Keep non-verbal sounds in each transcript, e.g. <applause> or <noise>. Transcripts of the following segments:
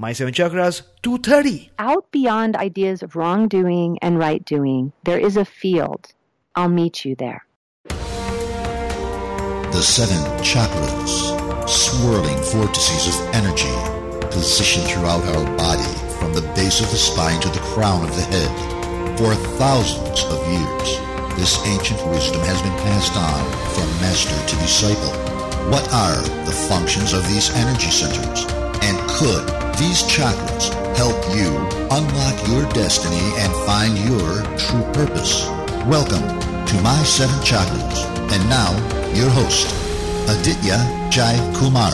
My Seven Chakras 230. Out beyond ideas of wrongdoing and right doing, there is a field. I'll meet you there. The seven chakras, swirling vortices of energy, positioned throughout our body from the base of the spine to the crown of the head. For thousands of years, this ancient wisdom has been passed on from master to disciple. What are the functions of these energy centers? And could these chakras help you unlock your destiny and find your true purpose? Welcome to My Seven Chakras. And now, your host, Aditya Jai Kumar.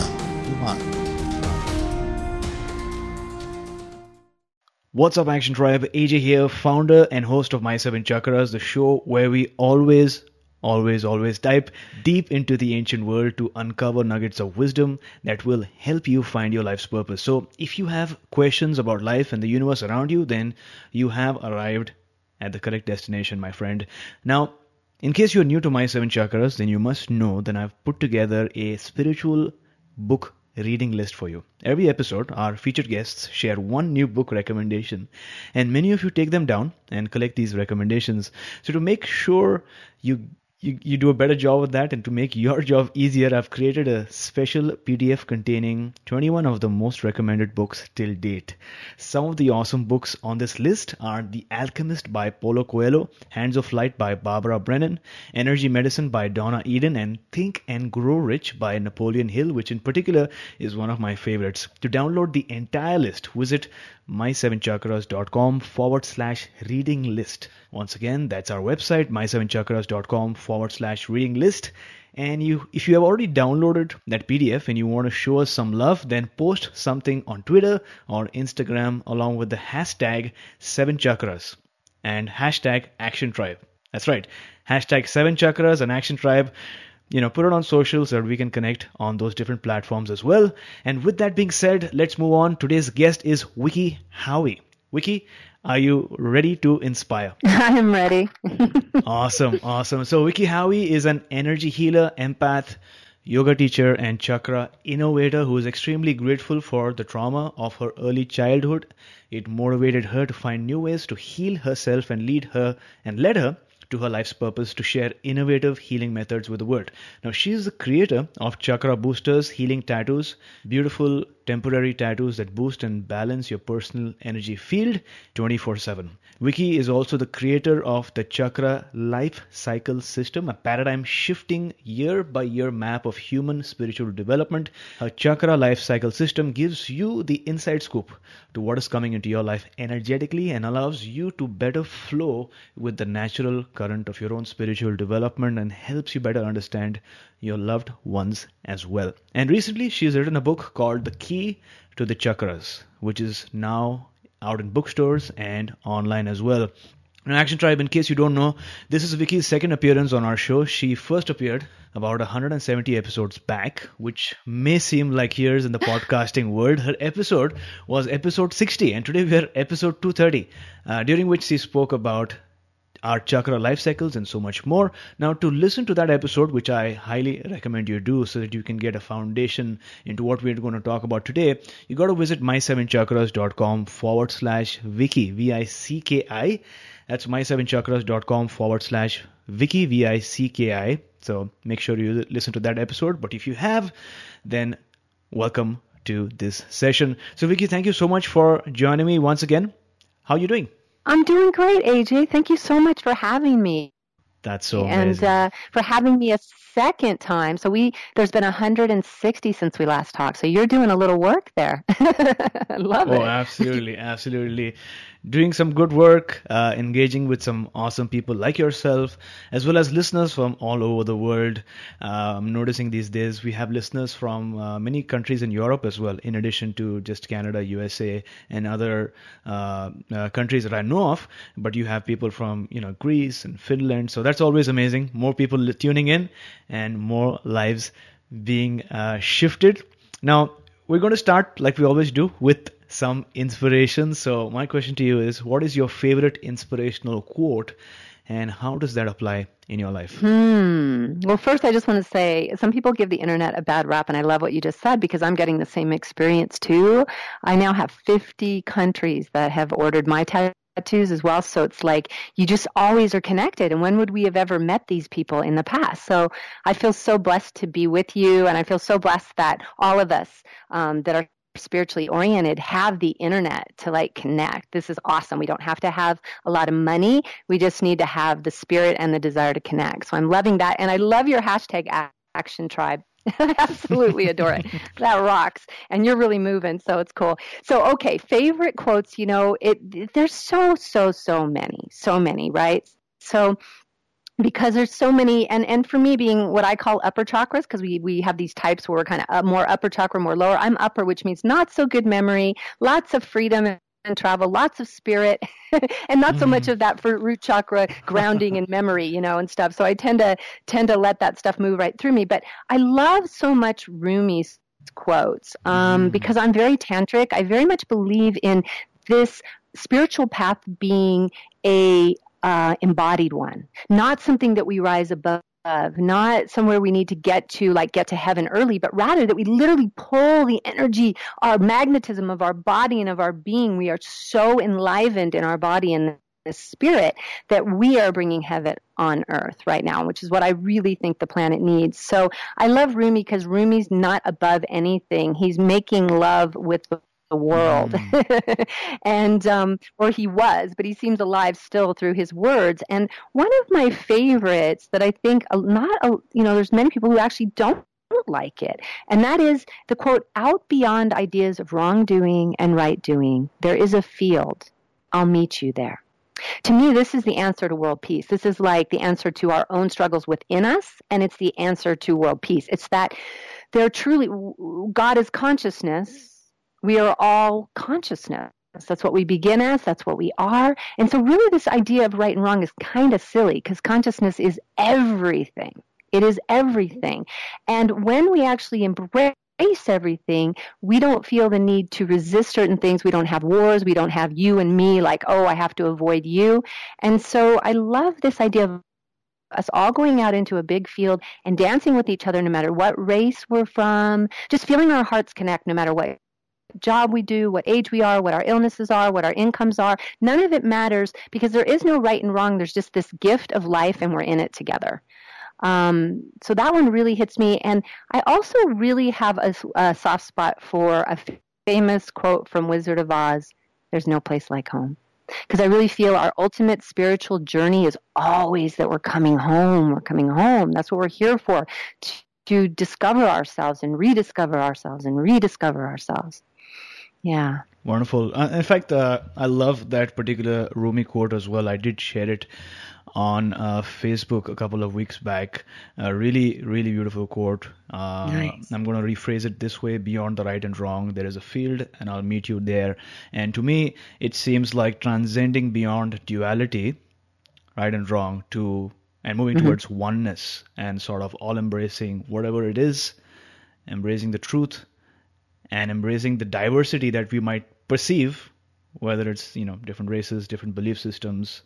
What's up, Action Tribe? AJ here, founder and host of My Seven Chakras, the show where we always, always, always dive deep into the ancient world to uncover nuggets of wisdom that will help you find your life's purpose. So, if you have questions about life and the universe around you, then you have arrived at the correct destination, my friend. Now, in case you're new to My Seven Chakras, then you must know that I've put together a spiritual book reading list for you. Every episode, our featured guests share one new book recommendation, and many of you take them down and collect these recommendations. So, to make sure you you, you do a better job with that and to make your <laughs> job easier i've created a special pdf containing 21 of the most recommended books till date some of the awesome books on this list are the alchemist by paulo coelho hands of light by barbara brennan energy medicine by donna eden and think and grow rich by napoleon hill which in particular is one of my favorites to download the entire list visit my7chakras.com forward slash reading list. Once again, that's our website, my7chakras.com forward slash reading list. And you, if you have already downloaded that PDF and you want to show us some love, then post something on Twitter or Instagram along with the hashtag 7chakras and hashtag action tribe. That's right. Hashtag 7chakras and action tribe you know, put it on social so that we can connect on those different platforms as well. And with that being said, let's move on. Today's guest is Vicki Howie. Vicki, are you ready to inspire? <laughs> I am ready. <laughs> awesome, awesome. So Vicki Howie is an energy healer, empath, yoga teacher, and chakra innovator who is extremely grateful for the trauma of her early childhood. It motivated her to find new ways to heal herself and lead her and led her to her life's purpose to share innovative healing methods with the world. Now, she is the creator of Chakra Boosters Healing Tattoos, beautiful temporary tattoos that boost and balance your personal energy field 24 7. Vicki is also the creator of the Chakra Life Cycle System, a paradigm shifting year by year map of human spiritual development. Her Chakra Life Cycle System gives you the inside scoop to what is coming into your life energetically and allows you to better flow with the natural current of your own spiritual development and helps you better understand your loved ones as well. And recently, she's written a book called The Key to the Chakras, which is now out in bookstores and online as well. Now, Action Tribe, in case you don't know, this is Vicki's second appearance on our show. She first appeared about 170 episodes back, which may seem like years in the podcasting world. Her episode was episode 60, and today we are episode 230, uh, during which she spoke about our chakra life cycles and so much more. Now, to listen to that episode, which I highly recommend you do so that you can get a foundation into what we're going to talk about today, you got to visit my7chakras.com forward slash Vicki, V I C K I. That's my7chakras.com forward slash Vicki, V I C K I. So make sure you listen to that episode. But if you have, then welcome to this session. So, Vicki, thank you so much for joining me once again. How are you doing? I'm doing great, AJ. Thank you so much for having me. That's so and uh, for having me a second time. So we there's been 160 since we last talked. So you're doing a little work there. <laughs> Love oh, it. Oh, absolutely, absolutely doing some good work, uh, engaging with some awesome people like yourself, as well as listeners from all over the world. Uh, I'm noticing these days we have listeners from uh, many countries in Europe as well, in addition to just Canada, USA, and other uh, uh, countries that I know of. But you have people from you know Greece and Finland, so that's always amazing. More people tuning in and more lives being uh, shifted. Now we're going to start like we always do with some inspiration. So, my question to you is what is your favorite inspirational quote and how does that apply in your life? Hmm. Well, first, I just want to say some people give the internet a bad rap, and I love what you just said because I'm getting the same experience too. I now have 50 countries that have ordered my tattoos as well. So it's like you just always are connected. And when would we have ever met these people in the past? So I feel so blessed to be with you, and I feel so blessed that all of us um, that are spiritually oriented have the internet to like connect. This is awesome. We don't have to have a lot of money. We just need to have the spirit and the desire to connect. So I'm loving that. And I love your hashtag action tribe. <laughs> Absolutely adore it. <laughs> that rocks. And you're really moving, so it's cool. So okay, favorite quotes, you know, it there's so so so many. So many, right? So because there's so many and and for me being what i call upper chakras because we we have these types where we're kind of more upper chakra more lower i'm upper which means not so good memory lots of freedom and travel lots of spirit <laughs> and not so much mm. of that for root chakra grounding and <laughs> memory you know and stuff so i tend to tend to let that stuff move right through me but i love so much rumi's quotes um, mm. because i'm very tantric i very much believe in this spiritual path being a uh, embodied one, not something that we rise above not somewhere we need to get to like get to heaven early but rather that we literally pull the energy our magnetism of our body and of our being. We are so enlivened in our body and the spirit that we are bringing heaven on earth right now which is what i really think the planet needs. So i love rumi because rumi's not above anything. He's making love with the the world. Mm. <laughs> and, um, or he was, but he seems alive still through his words. And one of my favorites that I think not, you know, there's many people who actually don't like it. And that is the quote, out beyond ideas of wrongdoing and right doing, there is a field. I'll meet you there. To me, this is the answer to world peace. This is like the answer to our own struggles within us, and it's the answer to world peace. It's that there truly, God is consciousness, we are all consciousness. That's what we begin as. That's what we are. And so, really, this idea of right and wrong is kind of silly because consciousness is everything. It is everything. And when we actually embrace everything, we don't feel the need to resist certain things. We don't have wars. We don't have you and me like, oh, I have to avoid you. And so I love this idea of us all going out into a big field and dancing with each other no matter what race we're from, just feeling our hearts connect no matter what job we do, what age we are, what our illnesses are, what our incomes are. None of it matters because there is no right and wrong. There's just this gift of life and we're in it together. Um, so that one really hits me. And I also really have a, a soft spot for a famous quote from Wizard of Oz There's no place like home. Because I really feel our ultimate spiritual journey is always that we're coming home. We're coming home. That's what we're here for. To, to discover ourselves and rediscover ourselves and rediscover ourselves. Yeah. Wonderful. Uh, in fact, uh, I love that particular Rumi quote as well. I did share it on uh, Facebook a couple of weeks back. A really, really beautiful quote. Uh, nice. I'm going to rephrase it this way Beyond the right and wrong, there is a field, and I'll meet you there. And to me, it seems like transcending beyond duality, right and wrong, to and moving mm-hmm. towards oneness and sort of all embracing whatever it is, embracing the truth and embracing the diversity that we might perceive, whether it's you know different races, different belief systems,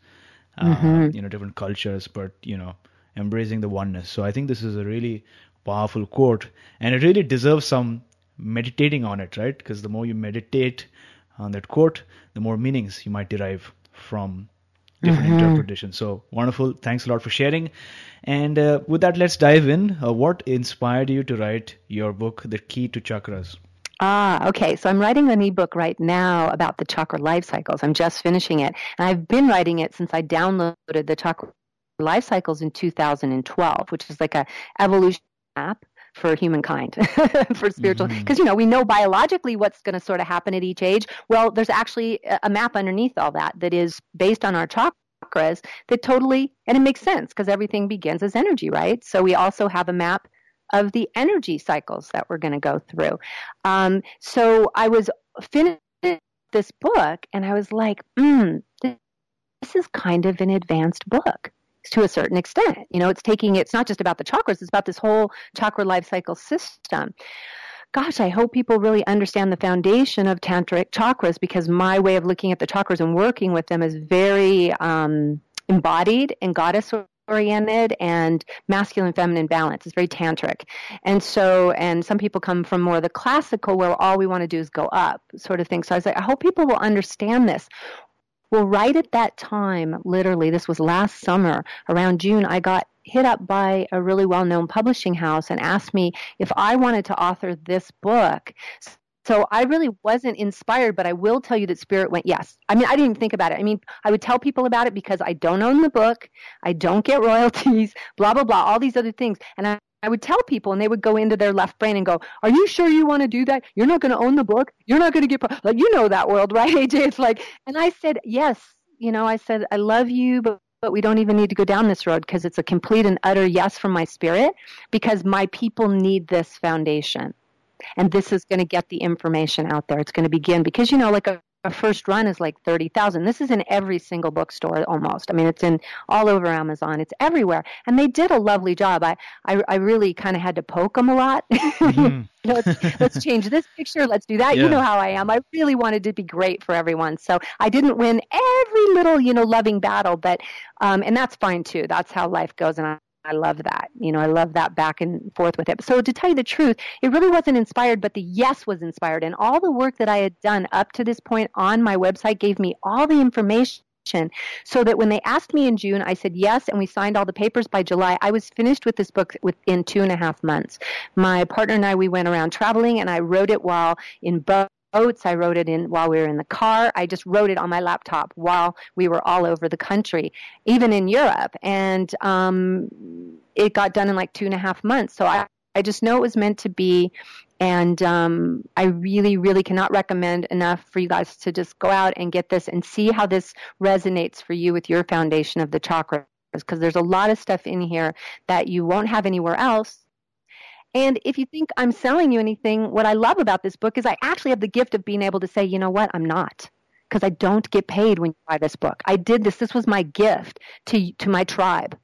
uh, mm-hmm. you know different cultures, but you know embracing the oneness. So I think this is a really powerful quote, and it really deserves some meditating on it, right? Because the more you meditate on that quote, the more meanings you might derive from different mm-hmm. interpretations. So wonderful. Thanks a lot for sharing. And uh, with that, let's dive in. Uh, what inspired you to write your book, The Key to Chakras? Ah, okay. So I'm writing an ebook right now about the chakra life cycles. I'm just finishing it. And I've been writing it since I downloaded the chakra life cycles in 2012, which is like a evolution map for humankind <laughs> for spiritual because mm-hmm. you know we know biologically what's going to sort of happen at each age well there's actually a map underneath all that that is based on our chakras that totally and it makes sense because everything begins as energy right so we also have a map of the energy cycles that we're going to go through. Um, so I was finished this book and I was like, mm, this is kind of an advanced book to a certain extent. You know, it's taking, it's not just about the chakras, it's about this whole chakra life cycle system. Gosh, I hope people really understand the foundation of tantric chakras because my way of looking at the chakras and working with them is very, um, embodied and goddess oriented and masculine feminine balance. It's very tantric. And so, and some people come from more the classical where all we want to do is go up sort of thing. So I was like, I hope people will understand this. Well, right at that time, literally, this was last summer, around June, I got hit up by a really well known publishing house and asked me if I wanted to author this book. So I really wasn't inspired, but I will tell you that Spirit went yes. I mean, I didn't even think about it. I mean, I would tell people about it because I don't own the book, I don't get <laughs> royalties, blah, blah, blah, all these other things. And I, I would tell people and they would go into their left brain and go, Are you sure you want to do that? You're not going to own the book. You're not going to get, pro-. like, you know that world, <laughs> right, AJ? It's like, and I said, Yes. You know, I said, I love you, but but we don't even need to go down this road because it's a complete and utter yes from my spirit because my people need this foundation and this is going to get the information out there. It's going to begin because you know like a, a first run is like 30,000 this is in every single bookstore almost. I mean it's in all over amazon. It's everywhere. And they did a lovely job. I i, I really kind of had to poke them a lot. <laughs> Mm-hmm. let's, let's change this picture. Let's do that. Yeah. you know how i am. I really wanted to be great for everyone. So i didn't win every little you know loving battle but um and that's fine too. That's how life goes and I, I love that. You know, I love that back and forth with it. So to tell you the truth, it really wasn't inspired, but the yes was inspired. And all the work that I had done up to this point on my website gave me all the information so that when they asked me in June, I said yes, and we signed all the papers by July. I was finished with this book within two and a half months. My partner and I, we went around traveling, and I wrote it while in both boats. I wrote it in while we were in the car. I just wrote it on my laptop while we were all over the country, even in Europe. And um, it got done in like two and a half months. So I, I just know it was meant to be. And um, I really, really cannot recommend enough for you guys to just go out and get this and see how this resonates for you with your foundation of the chakras. Because there's a lot of stuff in here that you won't have anywhere else and if you think I'm selling you anything, what I love about this book is I actually have the gift of being able to say, you know what, I'm not. Because I don't get paid when you buy this book. I did this. This was my gift to, to my tribe.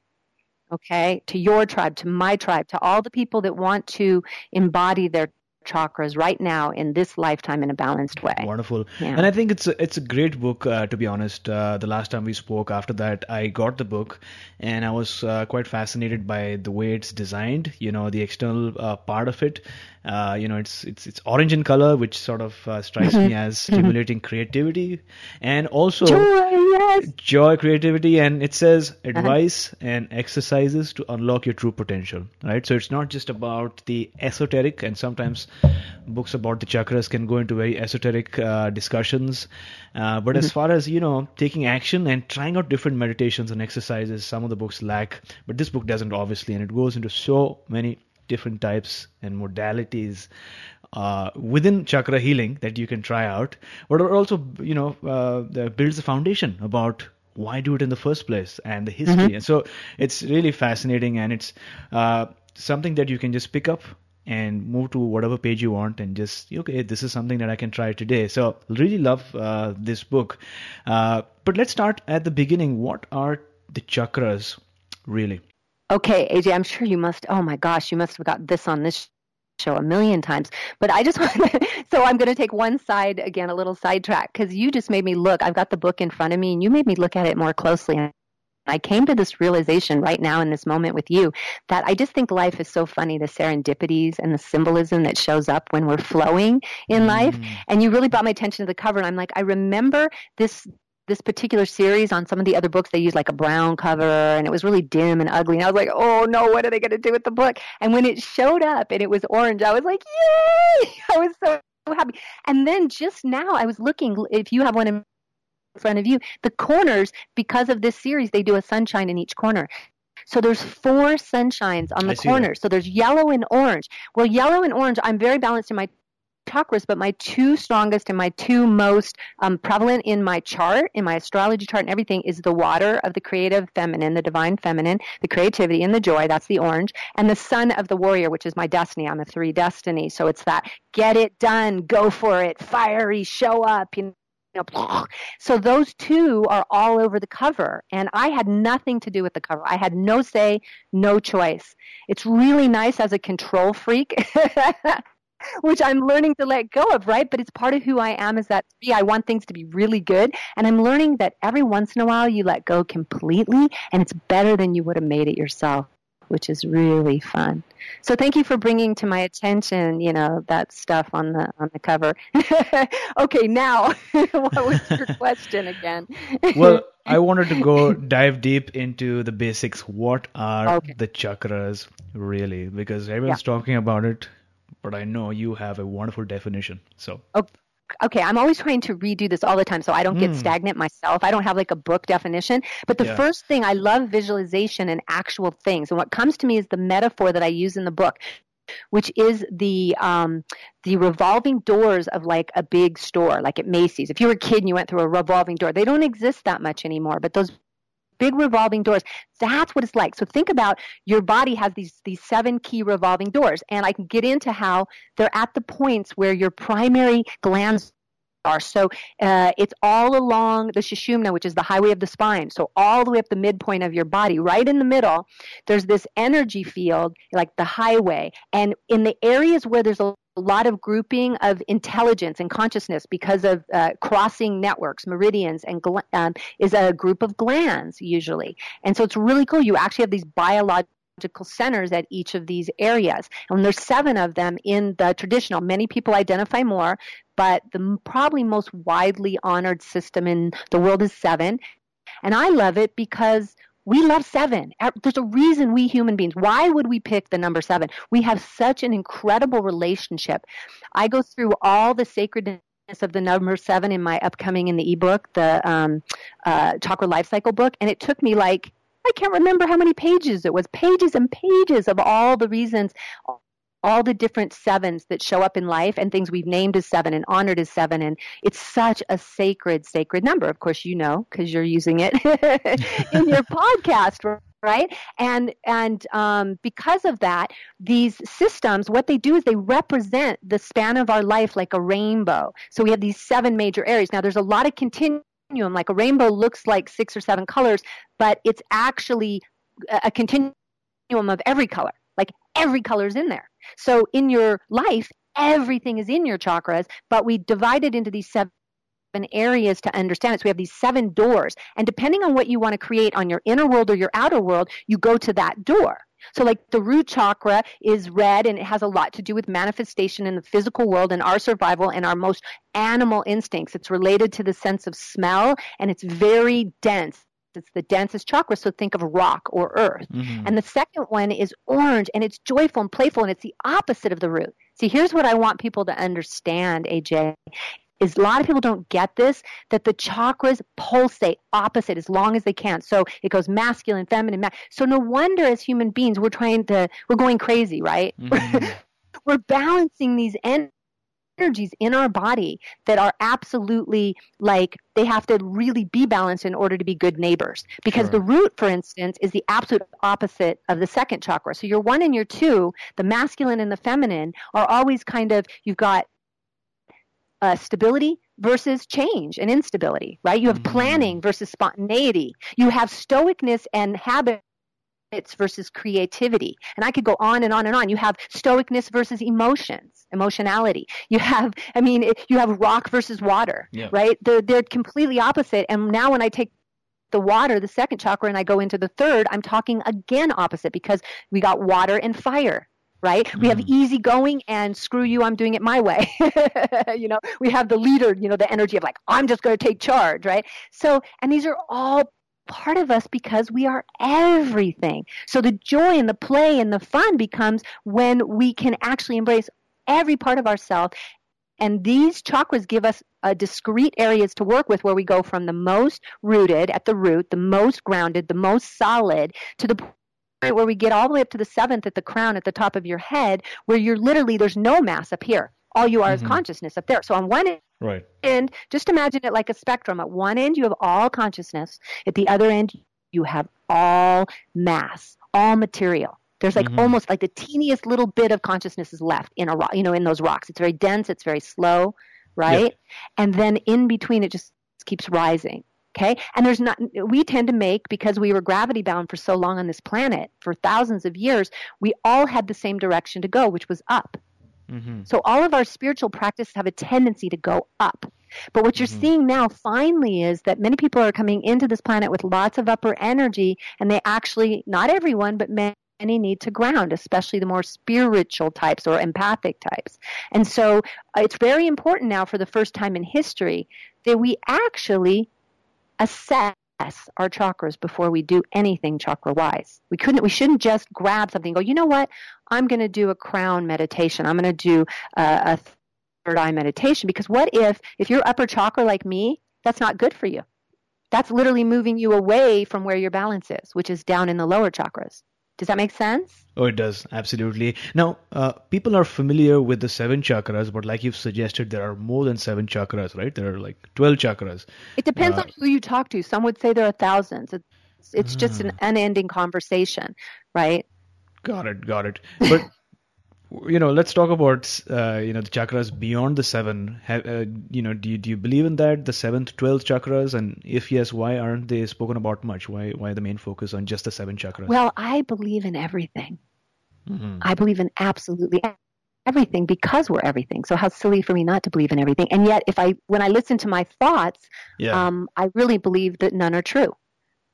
Okay. To your tribe, to my tribe, to all the people that want to embody their chakras right now in this lifetime in a balanced way. Wonderful. Yeah. And I think it's a, it's a great book uh, to be honest. Uh, the last time we spoke after that I got the book and I was uh, quite fascinated by the way it's designed, you know, the external uh, part of it uh, you know, it's it's it's orange in color, which sort of uh, strikes mm-hmm. me as mm-hmm. stimulating mm-hmm. creativity, and also joy, yes. joy, creativity, and it says uh-huh. advice uh-huh. and exercises to unlock your true potential. Right, so it's not just about the esoteric, and sometimes books about the chakras can go into very esoteric uh, discussions. Uh, but mm-hmm. as far as you know, taking action and trying out different meditations and exercises, some of the books lack, but this book doesn't obviously, and it goes into so many different types and modalities uh, within chakra healing that you can try out, but also you know uh, builds a foundation about why do it in the first place and the history. Mm-hmm. And so it's really fascinating, and it's uh, something that you can just pick up and move to whatever page you want and just okay this is something that i can try today. So really love uh, this book. Uh, but let's start at the beginning. What are the chakras really Okay, AJ, I'm sure you must. Oh my gosh, you must have got this on this show a million times. But I just <laughs> want to, so I'm going to take one side again, a little sidetrack, because you just made me look. I've got the book in front of me, and you made me look at it more closely. And I came to this realization right now in this moment with you that I just think life is so funny the serendipities and the symbolism that shows up when we're flowing in mm. life. And you really brought my attention to the cover. And I'm like, I remember this this particular series on some of the other books they used like a brown cover and it was really dim and ugly and i was like oh no what are they going to do with the book? And when it showed up and it was orange i was like yay! <laughs> I was so happy. And then just now i was looking if you have one in front of you the corners because of this series they do a sunshine in each corner. So there's four sunshines on the corners. So there's yellow and orange. Well, yellow and orange, I'm very balanced in my chakras, but my two strongest and my two most um, prevalent in my chart, in my astrology chart and everything, is the water of the creative feminine, the divine feminine, the creativity and the joy, that's the orange, and the sun of the warrior, which is my destiny. I'm a three destiny. So it's that get it done, go for it, fiery, show up, you know. <sniffs> So those two are all over the cover, and I had nothing to do with the cover. I had no say, no choice. It's really nice as a control freak <laughs> which I'm learning to let go of, right? But it's part of who I am is that three. I want things to be really good. And I'm learning that every once in a while you let go completely and it's better than you would have made it yourself, which is really fun. So thank you for bringing to my attention, you know, that stuff on the on the cover. <laughs> okay, now <laughs> what was your <laughs> question again? well, I wanted to go dive deep into the basics. What are okay. the chakras really? Because everyone's yeah. talking about it but I know you have a wonderful definition. So. okay, I'm always trying to redo this all the time so I don't get mm. stagnant myself. I don't have like a book definition. But the yeah. first thing, I love visualization and actual things. And what comes to me is the metaphor that I use in the book, which is the um, the revolving doors of like a big store, like at Macy's. If you were a kid and you went through a revolving door, they don't exist that much anymore. But those big revolving doors. That's what it's like. So think about your body has these these seven key revolving doors, and I can get into how they're at the points where your primary glands are. So uh, it's all along the sushumna, which is the highway of the spine. So all the way up the midpoint of your body, right in the middle, there's this energy field, like the highway. And in the areas where there's a a lot of grouping of intelligence and consciousness because of uh, crossing networks, meridians, and gl- um, is a group of glands usually. And so it's really cool. You actually have these biological centers at each of these areas. And there's seven of them in the traditional. Many people identify more, but the probably most widely honored system in the world is seven. And I love it because we love seven. There's a reason we human beings, why would we pick the number seven? We have such an incredible relationship. I go through all the sacredness of the number seven in my upcoming in the ebook, the um, uh, Chakra Life Cycle book, and it took me like I can't remember how many pages it was, pages and pages of all the reasons, all the different sevens that show up in life and things we've named as seven and honored as seven. And it's such a sacred, sacred number. Of course, you know, because you're using it <laughs> in your <laughs> podcast, right? And and um, because of that, these systems, what they do is they represent the span of our life like a rainbow. So we have these seven major areas. Now, there's a lot of continuum. Like a rainbow looks like six or seven colors, but it's actually a continuum of every color. Every color is in there. So in your life, everything is in your chakras, but we divide it into these seven areas to understand it. So we have these seven doors. And depending on what you want to create on your inner world or your outer world, you go to that door. So, like the root chakra is red and it has a lot to do with manifestation in the physical world and our survival and our most animal instincts. It's related to the sense of smell and it's very dense. It's the densest chakra, so think of rock or earth. Mm-hmm. And the second one is orange, and it's joyful and playful, and it's the opposite of the root. See, here's what I want people to understand, AJ. Is a lot of people don't get this that the chakras pulsate opposite as long as they can. So it goes masculine, feminine. Ma- so no wonder as human beings we're trying to we're going crazy, right? Mm-hmm. <laughs> we're balancing these energies energies in our body that are absolutely like they have to really be balanced in order to be good neighbors. Because sure. the root, for instance, is the absolute opposite of the second chakra. So your one and your two, the masculine and the feminine, are always kind of, you've got uh, stability versus change and instability, right? You have mm-hmm. planning versus spontaneity. You have stoicness and habit versus creativity. And I could go on and on and on. You have stoicness versus emotions, emotionality. You have, I mean, you have rock versus water, yeah. right? They're, they're completely opposite. And now when I take the water, the second chakra, and I go into the third, I'm talking again opposite because we got water and fire. Right? We have mm. easy going and screw you, I'm doing it my way. <laughs> you know, we have the leader, you know, the energy of like, I'm just going to take charge, right? So, and these are all part of us because we are everything. So the joy and the play and the fun becomes when we can actually embrace every part of ourselves. And these chakras give us a discrete areas to work with where we go from the most rooted at the root, the most grounded, the most solid to the point where we get all the way up to the seventh at the crown at the top of your head where you're literally there's no mass up here all you are mm-hmm. is consciousness up there. So on one end, right. end, just imagine it like a spectrum. At one end, you have all consciousness. At the other end, you have all mass, all material. There's like mm-hmm. almost like the teeniest little bit of consciousness is left in a rock, you know, in those rocks. It's very dense. It's very slow, right? Yep. And then in between, it just keeps rising. Okay. And there's not, we tend to make, because we were gravity bound for so long on this planet, for thousands of years, we all had the same direction to go, which was up Mm-hmm. So all of our spiritual practices have a tendency to go up. But what you're mm-hmm. seeing now finally is that many people are coming into this planet with lots of upper energy and they actually, not everyone, but many many need to ground, especially the more spiritual types or empathic types. And so uh, it's very important now for the first time in history that we actually assess our chakras before we do anything chakra wise. We couldn't we shouldn't just grab something go, "You know what? I'm going to do a crown meditation. I'm going to do a third eye meditation because what if if you're upper chakra like me, that's not good for you. That's literally moving you away from where your balance is, which is down in the lower chakras. Does that make sense? Oh, it does. Absolutely. Now, uh, people are familiar with the seven chakras, but like you've suggested, there are more than seven chakras, right? There are like 12 chakras. It depends uh, on who you talk to. Some would say there are thousands. It's, it's just an ah. unending conversation, right? Got it. Got it. But you know, let's talk about uh, you know the chakras beyond the seven. Have, uh, you know, do you, do you believe in that the seventh, twelfth chakras? And if yes, why aren't they spoken about much? Why why the main focus on just the seven chakras? Well, I believe in everything. Mm-hmm. I believe in absolutely everything because we're everything. So how silly for me not to believe in everything. And yet, if I when I listen to my thoughts, yeah. um, I really believe that none are true.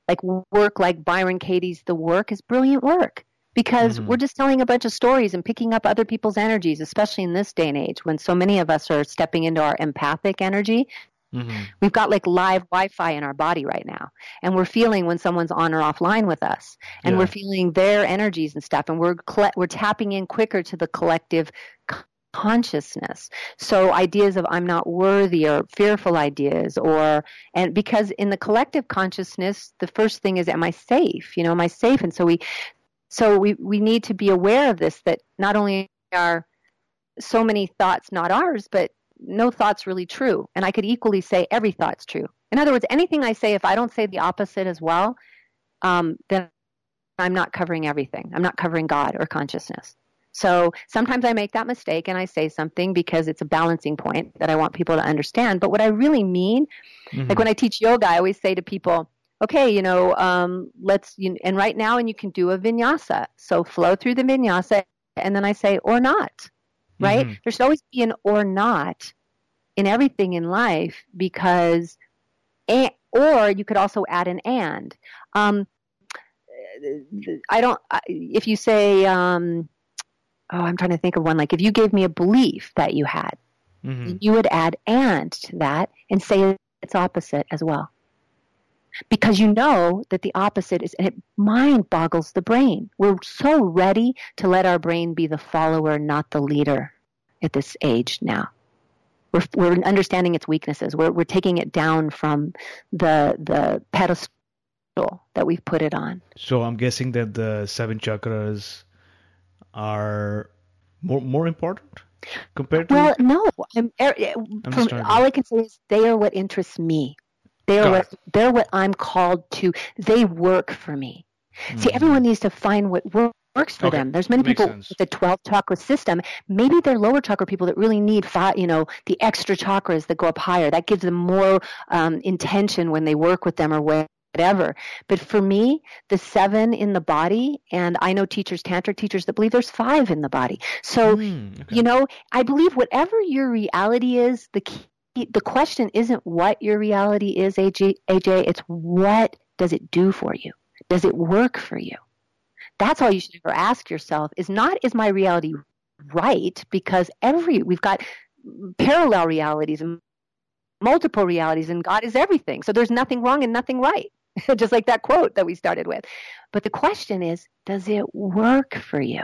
Like work like Byron Katie's The Work is brilliant work because mm-hmm. we're just telling a bunch of stories and picking up other people's energies, especially in this day and age when so many of us are stepping into our empathic energy. Mm-hmm. We've got like live Wi Fi in our body right now, and we're feeling when someone's on or offline with us, and yeah. we're feeling their energies and stuff, and we're we're tapping in quicker to the collective consciousness. So ideas of I'm not worthy or fearful ideas or and because in the collective consciousness the first thing is am I safe? You know, am I safe? And so we so we, we need to be aware of this that not only are so many thoughts not ours, but no thought's really true. And I could equally say every thought's true. In other words, anything I say, if I don't say the opposite as well, um, then I'm not covering everything. I'm not covering God or consciousness. So sometimes I make that mistake and I say something because it's a balancing point that I want people to understand. But what I really mean, mm-hmm. like when I teach yoga, I always say to people, okay, you know, um, let's, you, and right now, and you can do a vinyasa. So flow through the vinyasa, and then I say, or not, right? Mm-hmm. There should always be an or not in everything in life because, and, or you could also add an and. Um, I don't, if you say, um, oh, I'm trying to think of one, like if you gave me a belief that you had, mm-hmm. you would add and to that and say its opposite as well because you know that the opposite is, and it mind boggles the brain. We're so ready to let our brain be the follower, not the leader at this age now. We're, we're understanding its weaknesses. We're, we're taking it down from the, the pedestal that we've put it on. So I'm guessing that the seven chakras are more, more important? compared to well no I'm, er, I'm all i can say is they are what interests me they're what, they're what I'm called to. They work for me. Mm-hmm. See, everyone needs to find what works for okay. them. There's many people with the 12 chakra system. Maybe they're lower chakra people that really need five, you know, the extra chakras that go up higher. That gives them more um, intention when they work with them or whatever. But for me, the seven in the body, and I know teachers, tantric teachers that believe there's five in the body. So, mm, okay. you know, I believe whatever your reality is, the key the question isn't what your reality is, AJ, AJ. It's what does it do for you? Does it work for you? That's all you should ever ask yourself is not is my reality right? Because every we've got parallel realities and multiple realities and God is everything. So there's nothing wrong and nothing right. <laughs> Just like that quote that we started with. But the question is, does it work for you?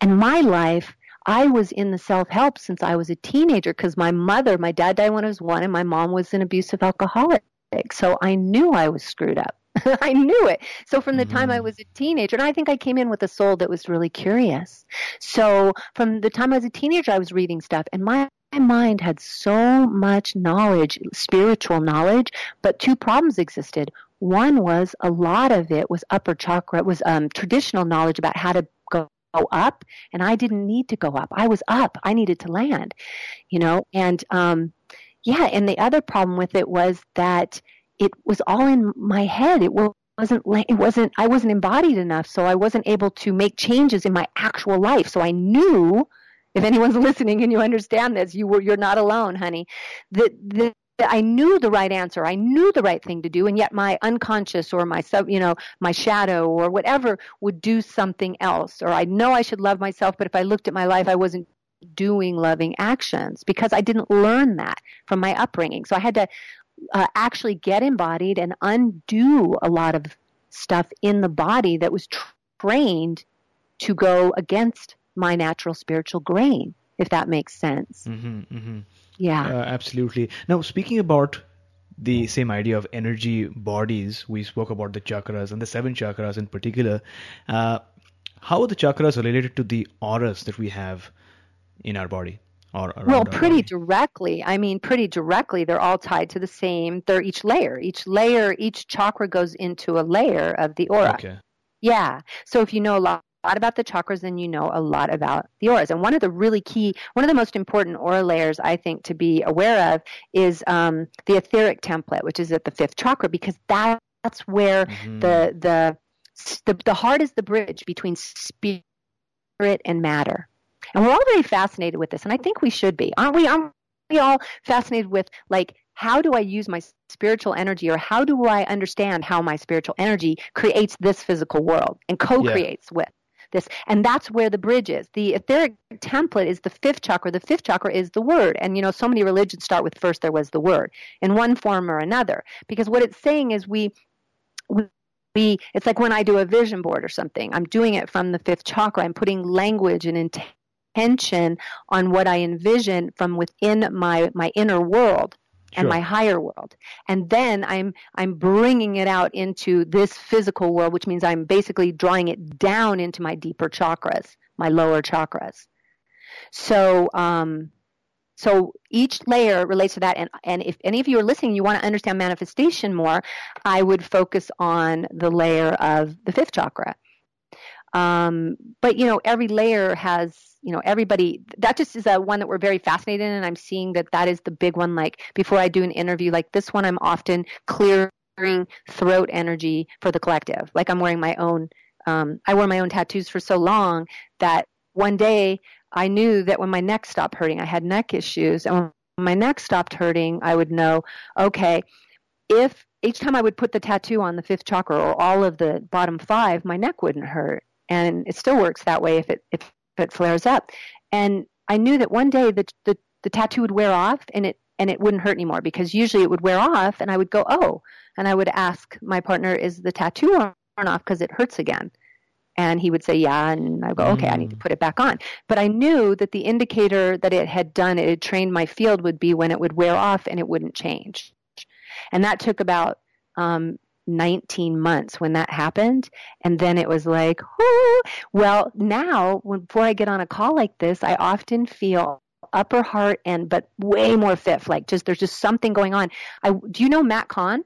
And my life I was in the self help since I was a teenager because my mother, my dad died when I was one, and my mom was an abusive alcoholic. So I knew I was screwed up. <laughs> I knew it. So from the mm-hmm. time I mm-hmm. was a teenager, and I think I came in with a soul that was really curious. So from the time I was a teenager, I was reading stuff, and my my mind had so much knowledge, spiritual knowledge, but two problems existed. One was a lot of it was upper chakra, it was um, traditional knowledge about how to go up and I didn't need to go up. I was up. I needed to land, you know, and, um, yeah. And the other problem with it was that it was all in my head. It wasn't, it wasn't, I wasn't embodied enough. So I wasn't able to make changes in my actual life. So I knew If anyone's <laughs> listening and you understand this, you were, you're not alone, honey. that, the, I knew the right answer. I knew the right thing to do, and yet my unconscious or my sub, you know, my shadow or whatever would do something else. Or I know I should love myself, but if I looked at my life, I wasn't doing loving actions because I didn't learn that from my upbringing. So I had to uh, actually get embodied and undo a lot of stuff in the body that was trained to go against my natural spiritual grain, if that makes sense. Mm-hmm, mm-hmm. Yeah. Uh, absolutely. Now, speaking about the same idea of energy bodies, we spoke about the chakras and the seven chakras in particular. Uh, how are the chakras related to the auras that we have in our body? Or well, pretty directly. I mean, pretty directly. They're all tied to the same. They're each layer. Each layer, each chakra goes into a layer of the aura. Okay. Yeah. So if you know a lot lot about the chakras and you know a lot about the auras. And one of the really key, one of the most important aura layers I think to be aware of is um, the etheric template, which is at the fifth chakra, because that, that's where mm-hmm. the, the the the heart is the bridge between spirit and matter. And we're all very fascinated with this, and I think we should be, aren't we? Aren't we all fascinated with like how do I use my spiritual energy, or how do I understand how my spiritual energy creates this physical world and co-creates yeah. with? This. And that's where the bridge is. The etheric template is the fifth chakra. The fifth chakra is the word. And, you know, so many religions start with first there was the word in one form or another. Because what it's saying is we, we it's like when I do a vision board or something. I'm doing it from the fifth chakra. I'm putting language and intention on what I envision from within my, my inner world and sure. my higher world. And then i'm i'm bringing it out into this physical world which means i'm basically drawing it down into my deeper chakras my lower chakras. So um so each layer relates to that. And and if any of you are listening you want to understand manifestation more i would focus on the layer of the fifth chakra um, but you know every layer has you know everybody that just is a one that we're very fascinated in and i'm seeing that that is the big one. Like before i do an interview like this one i'm often clearing throat energy for the collective. Like i'm wearing my own um, i wore my own tattoos for so long that one day i knew that when my neck stopped hurting i had neck issues and when my neck stopped hurting i would know okay if each time i would put the tattoo on the fifth chakra or all of the bottom five my neck wouldn't hurt and it still works that way if it if it flares up. And I knew that one day the, the, the tattoo would wear off and it, and it wouldn't hurt anymore because usually it would wear off and I would go, oh, and I would ask my partner, is the tattoo worn off because it hurts again? And he would say, yeah. And I go, okay, mm. I need to mm. put it back on. But I knew that the indicator that it had done, it had trained my field would be when it would wear off and it wouldn't change. And that took about um, 19 months when that happened. And then it was like, oh, well, now when, before I get on a call like this, I often feel upper heart and, but way more fifth, like just, there's just something going on. I, do you know Matt Kahn?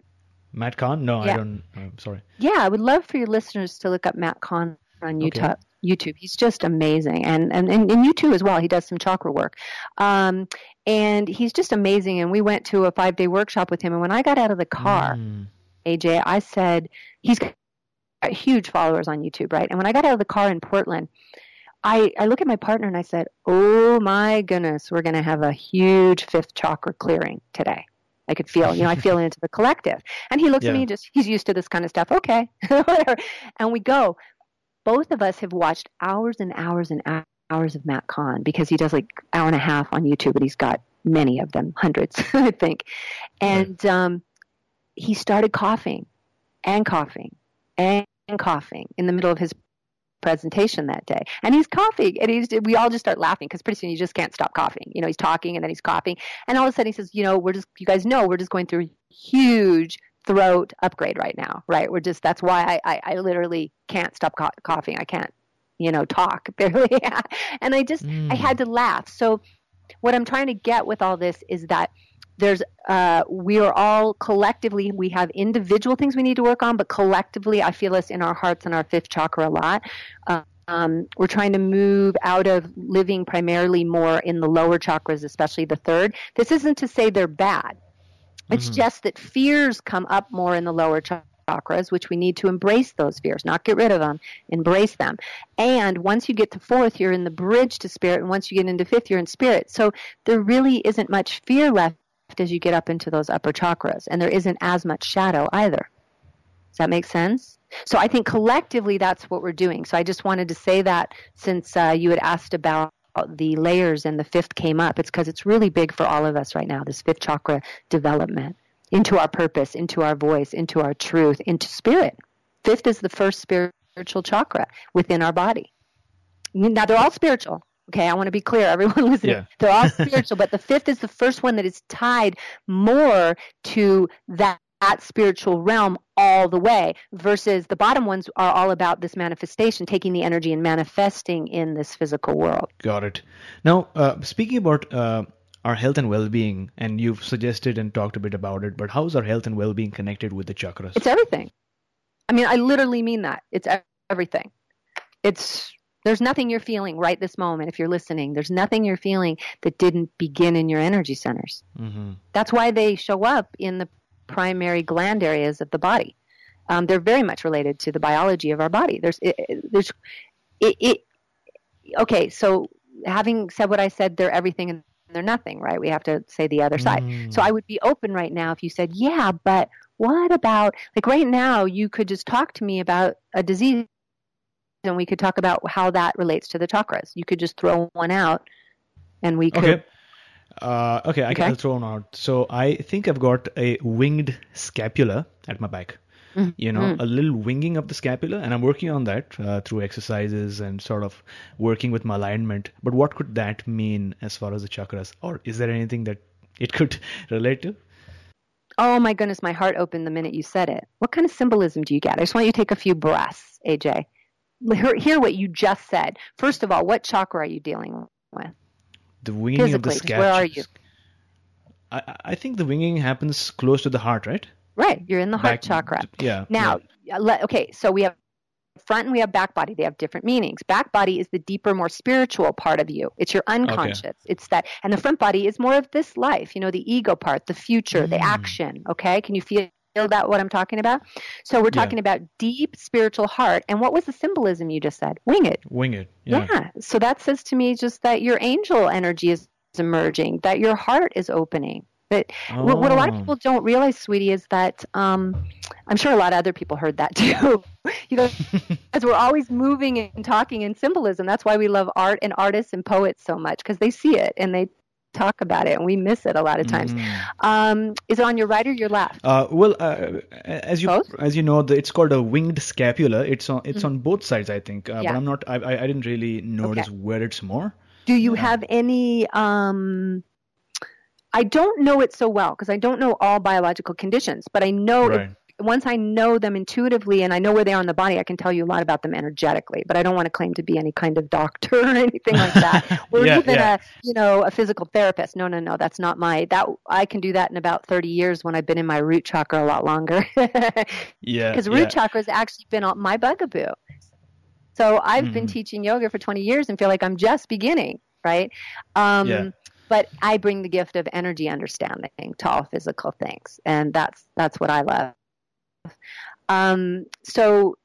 Matt Kahn? No, yeah. I don't. I'm sorry. Yeah, I would love for your listeners to look up Matt Kahn on YouTube. Okay. YouTube. He's just amazing, and, and and and you too as well. He does some chakra work, um, and he's just amazing. And we went to a five day workshop with him. And when I got out of the car, mm. AJ, I said, he's got huge followers on YouTube, right? And when I got out of the car in Portland, I, I look at my partner and I said, Oh my goodness, we're going to have a huge fifth chakra clearing today. I could feel, you know, I feel <laughs> into the collective. And he looks yeah. at me, just, he's used to this kind of stuff. Okay, <laughs> whatever. And we go. Both of us have watched hours and hours and hours of Matt Kahn because he does like hour and a half on YouTube, and he's got many of them, hundreds, <laughs> I think. And, right. um, he started coughing and coughing and coughing in the middle of his presentation that day. And he's coughing and he's, we all just start laughing because pretty soon you just can't stop coughing. You know, he's talking and then he's coughing. And all of a sudden he says, you know, we're just, you guys know, we're just going through huge throat upgrade right now, right? We're just, that's why I, I, I literally can't stop ca- coughing. I can't, you know, talk <laughs> barely. and I just, mm. I had to laugh. So what I'm trying to get with all this is that there's uh, we are all collectively we have individual things we need to work on but collectively i feel this in our hearts and our fifth chakra a lot um, we're trying to move out of living primarily more in the lower chakras especially the third this isn't to say they're bad it's mm-hmm. just that fears come up more in the lower chakras, which we need to embrace those fears, not get rid of them, embrace them. And once you get to fourth, you're in the bridge to spirit, and once you get into fifth, you're in spirit. So there really isn't much fear left as you get up into those upper chakras, and there isn't as much shadow either. Does that make sense? So I think collectively that's what we're doing. So I just wanted to say that since uh, you had asked about the layers and the fifth came up, it's because it's really big for all of us right now, this fifth chakra development into our purpose, into our voice, into our truth, into spirit. Fifth is the first spiritual chakra within our body. Now they're all spiritual. Okay, I want to be clear, everyone <laughs> listening. Yeah. They're all <laughs> spiritual, but the fifth is the first one that is tied more to that that spiritual realm all the way versus the bottom ones are all about this manifestation taking the energy and manifesting in this physical world. Got it. Now uh, speaking about uh, our health and well-being and you've suggested and talked a bit about it but how is our health and well-being connected with the chakras? It's everything. I mean i literally mean that. It's everything. It's there's nothing you're feeling right this moment if you're listening there's nothing you're feeling that didn't begin in your energy centers mm-hmm. that's why they show up in the primary gland areas of the body. Um, they're very much related to the biology of our body. There's, it, there's, it, it, okay. So having said what I said, they're everything and they're nothing, right? We have to say the other side. Mm. So I would be open right now if you said, yeah, but what about, like right now, you could just talk to me about a disease and we could talk about how that relates to the chakras. You could just throw one out and we could. Okay. Uh, okay, I can throw one out. So I think I've got a winged scapula at my back. Mm-hmm. You know, mm. a little winging of the scapula, and I'm working on that uh, through exercises and sort of working with my alignment. But what could that mean as far as the chakras, or is there anything that it could <laughs> relate to? Oh my goodness, my heart opened the minute you said it. What kind of symbolism do you get? I just want you to take a few breaths, AJ. Hear, hear what you just said. First of all, what chakra are you dealing with? The winging of the scapula. Where are you? I, I think the winging happens close to the heart, right? Right. You're in the heart Back, chakra. Yeah. Now, yeah. okay, so we have front and we have back body. They have different meanings. Back body is the deeper, more spiritual part of you. It's your unconscious. Okay. It's that, and the front body is more of this life. You know, the ego part, the future, mm. the action. Okay, can you feel that what I'm talking about? So we're talking yeah. about deep spiritual heart. And what was the symbolism you just said? Wing it. Wing it. Yeah. yeah. So that says to me just that your angel energy is emerging, that your heart is opening. But oh. what a lot of oh. people don't realize, sweetie, is that um, I'm sure a lot of other people heard that <laughs> too. you know, as <laughs> we're always moving and talking in symbolism. That's why we love art and artists and poets so much because they see it and they talk about it and we miss it a lot of times. Mm. Um, is it on your right or your left? Uh, well, uh, as you Both? as you know, the, it's called a winged scapula. It's on it's mm on both sides, I think. Uh, yeah. But I'm not. I, I didn't really notice okay. where it's more. Do you have any? Um, I don't know it so well because I don't know all biological conditions, but I know right once I know them intuitively and I know where they are in the body, I can tell you a lot about them energetically. But I don't want to claim to be any kind of doctor <laughs> or anything like that, <laughs> or yeah, even yeah. a you know a physical therapist. No, no, no, that's not my that. I can do that in about thirty years when I've been in my root chakra a lot longer. <laughs> yeah, because root yeah. chakra has actually been my bugaboo. So I've mm-hmm. been teaching yoga for twenty years and feel like I'm just beginning, right? Um, yeah but I bring the gift of energy understanding to all physical things, and that's that's what I love. Um, so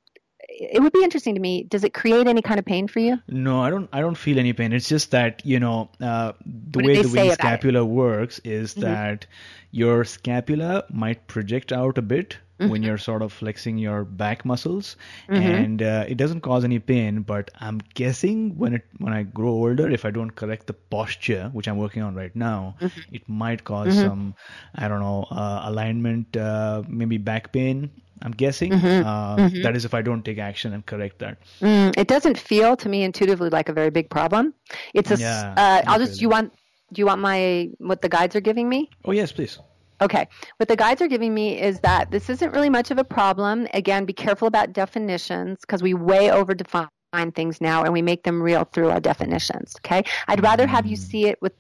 it would be interesting to me. Does it create any kind of pain for you? No, I don't. I don't feel any pain. It's just that you know uh, the way the wing scapula it? works is mm-hmm. that your scapula might project out a bit mm-hmm. when you're sort of flexing your back muscles, mm-hmm. and uh, it doesn't cause any pain. But I'm guessing when it when I grow older, if I don't correct the posture, which I'm working on right now, mm-hmm. it might cause mm-hmm. some I don't know uh, alignment, uh, maybe back pain. I'm guessing mm-hmm. Uh, mm-hmm. that is if I don't take action and correct that. Mm, it doesn't feel to me intuitively like a very big problem. It's a. Yeah, uh, I'll just. Really. You want? Do you want my what the guides are giving me? Oh yes, please. Okay. What the guides are giving me is that this isn't really much of a problem. Again, be careful about definitions because we way over define things now and we make them real through our definitions. Okay. I'd rather have you mm. see it with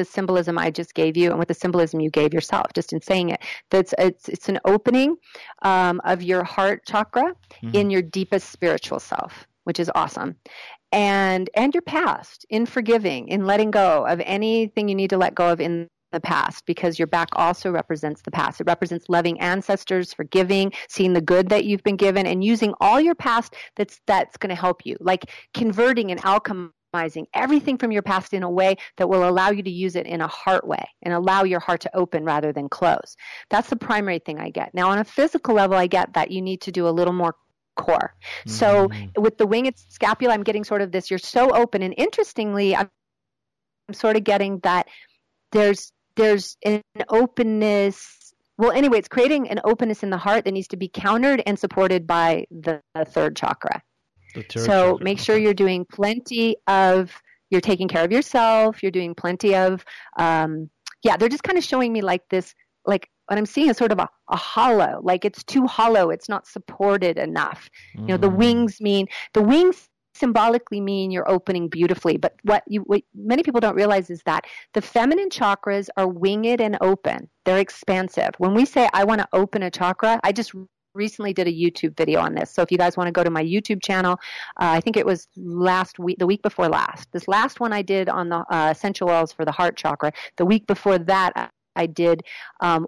the symbolism I just gave you and with the symbolism you gave yourself, just in saying it. That's it's it's an opening um, of your heart chakra mm-hmm. in your deepest spiritual self, which is awesome and and your past in forgiving in letting go of anything you need to let go of in the past because your back also represents the past. It represents loving ancestors, forgiving, seeing the good that you've been given, and using all your past that's that's going to help you, like converting and alchemizing everything from your past in a way that will allow you to use it in a heart way and allow your heart to open rather than close. That's the primary thing I get. Now, on a physical level, I get that you need to do a little more core. Mm-hmm. So with the winged scapula, I'm getting sort of this. You're so open, and interestingly, I'm sort of getting that there's there's an openness. Well, anyway, it's creating an openness in the heart that needs to be countered and supported by the, the third chakra. So make sure you're doing plenty of, you're taking care of yourself. You're doing plenty of, um, yeah, they're just kind of showing me like this, like what I'm seeing is sort of a, a hollow, like it's too hollow. It's not supported enough. Mm-hmm. You know, the mm. wings mean, the wings symbolically mean you're opening beautifully. But what, you, what many people don't realize is that the feminine chakras are winged and open. They're expansive. When we say, I want to open a chakra, I just recently did a YouTube video on this. So if you guys want to go to my YouTube channel, uh, I think it was last week, the week before last. This last one I did on the uh, essential oils for the heart chakra. The week before that, I did um,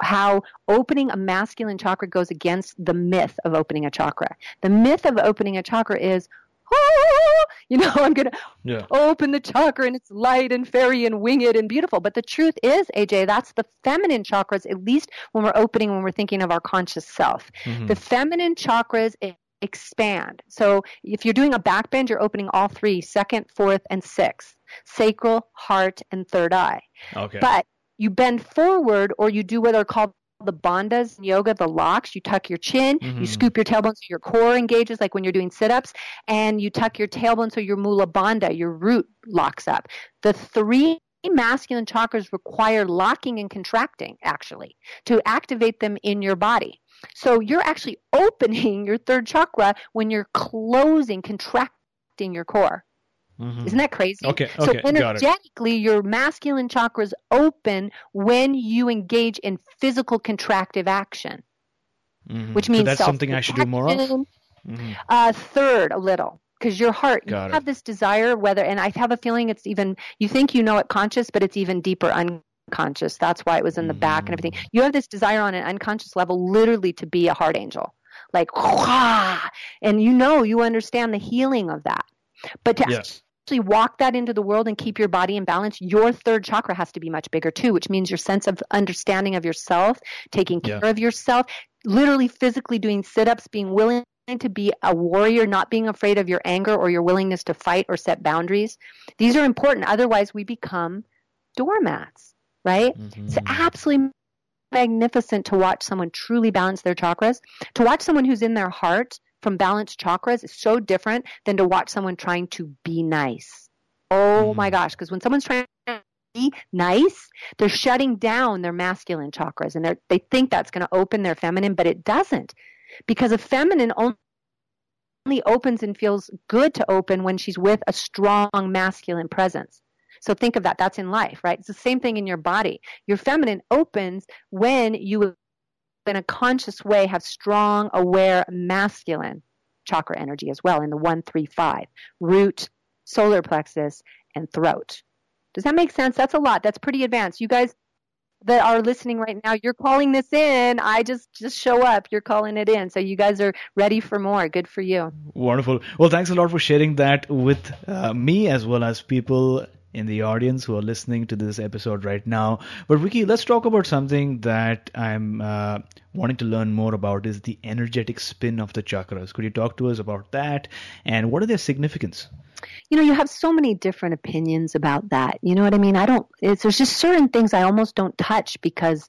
how opening a masculine chakra goes against the myth of opening a chakra. The myth of opening a chakra is, oh, you know, <laughs> I'm going to yeah. open the chakra and it's light and fairy and winged and beautiful. But the truth is, AJ, that's the feminine chakras, at least when we're opening, when we're thinking of our conscious self. Mm-hmm. The feminine chakras expand. So if you're doing a back bend, you're opening all three second, fourth, and sixth sacral, heart, and third eye. Okay. But you bend forward or you do what are called the bandhas in yoga, the locks. You tuck your chin, mm-hmm. you scoop your tailbone so your core engages, like when you're doing sit ups, and you tuck your tailbone so your mula bandha, your root, locks up. The three masculine chakras require locking and contracting, actually, to activate them in your body. So you're actually <laughs> opening your third chakra when you're closing, contracting your core. Mm-hmm. Isn't that crazy? Okay. So energetically, your masculine chakras open when you engage in physical contractive action, mm-hmm. which means so that's something I should do more of. Mm-hmm. Uh, third, a little, because your heart Got you it. have this desire. Whether and I have a feeling it's even you think you know it conscious, but it's even deeper unconscious. That's why it was in the back and everything. Mm-hmm. You have this desire on an unconscious level, literally, to be a heart angel, like, <laughs> and you know, you understand the healing of that. But to yes actually walk that into the world and keep your body in balance, your third chakra has to be much bigger too, which means your sense of understanding of yourself, taking care yeah. of yourself, literally physically doing sit ups, being willing to be a warrior, not being afraid of your anger or your willingness to fight or set boundaries. These are important. Otherwise, we become doormats, right? Mm-hmm. It's absolutely magnificent to watch someone truly balance their chakras, to watch someone who's in their heart from balanced chakras is so different than to watch someone trying to be nice. Oh mm. my gosh, because when someone's trying to be nice, they're shutting down their masculine chakras and they think that's going to open their feminine, but it doesn't. Because a feminine only opens and feels good to open when she's with a strong masculine presence. So think of that. That's in life, right? It's the same thing in your body. Your feminine opens when you in a conscious way have strong, aware, masculine chakra energy as well in the one, three, five root, solar plexus, and throat. Does that make sense? That's a lot. That's pretty advanced. You guys that are listening right now, you're calling this in. I just just show up. You're calling it in. So you guys are ready for more. Good for you. Wonderful. Well, thanks a lot for sharing that with uh, me as well as people in the audience who are listening to this episode right now. But Vicki, let's talk about something that I'm uh, wanting to learn more about is the energetic spin of the chakras. Could you talk to us about that and what are their significance? You know, you have so many different opinions about that. You know what I mean? I don't. It's there's just certain things I almost don't touch because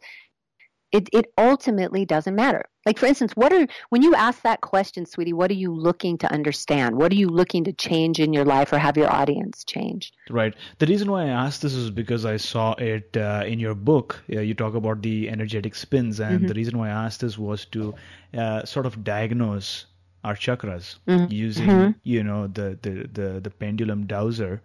it, it ultimately doesn't matter. Like for instance, what are when you ask that question, sweetie, what are you looking to understand? What are you looking to change in your life or have your audience change? Right. The reason why I asked this is because I saw it uh, in your book. Uh, you talk about the energetic spins, and mm-hmm. the reason why I asked this was to uh, sort of diagnose our chakras mm-hmm. using mm-hmm. you know the, the the the pendulum dowser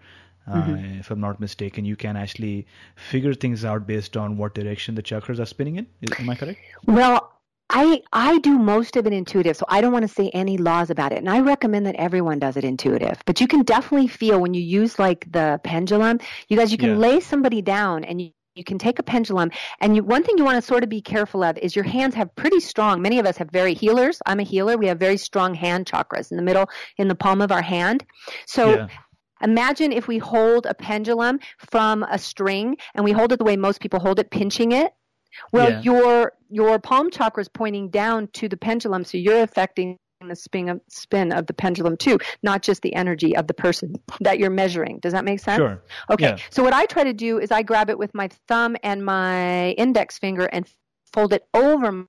mm-hmm. Uh, if I'm not mistaken, you can actually figure things out based on what direction the chakras are spinning in. Is, am I correct? Well, I I do most of it intuitive, so I don't want to say any laws about it. And I recommend that everyone does it intuitive. But you can definitely feel when you use like the pendulum, you guys you can yeah. lay somebody down and you you can take a pendulum and you, one thing you want to sort of be careful of is your hands have pretty strong many of us have very healers i'm a healer we have very strong hand chakras in the middle in the palm of our hand so yeah. Imagine if we hold a pendulum from a string and we hold it the way most people hold it pinching it well yeah. your your palm chakra is pointing down to the pendulum so you're affecting the spin of, spin of the pendulum too, not just the energy of the person that you're measuring. Does that make sense? Sure. Okay. Yeah. So what I try to do is I grab it with my thumb and my index finger and fold it over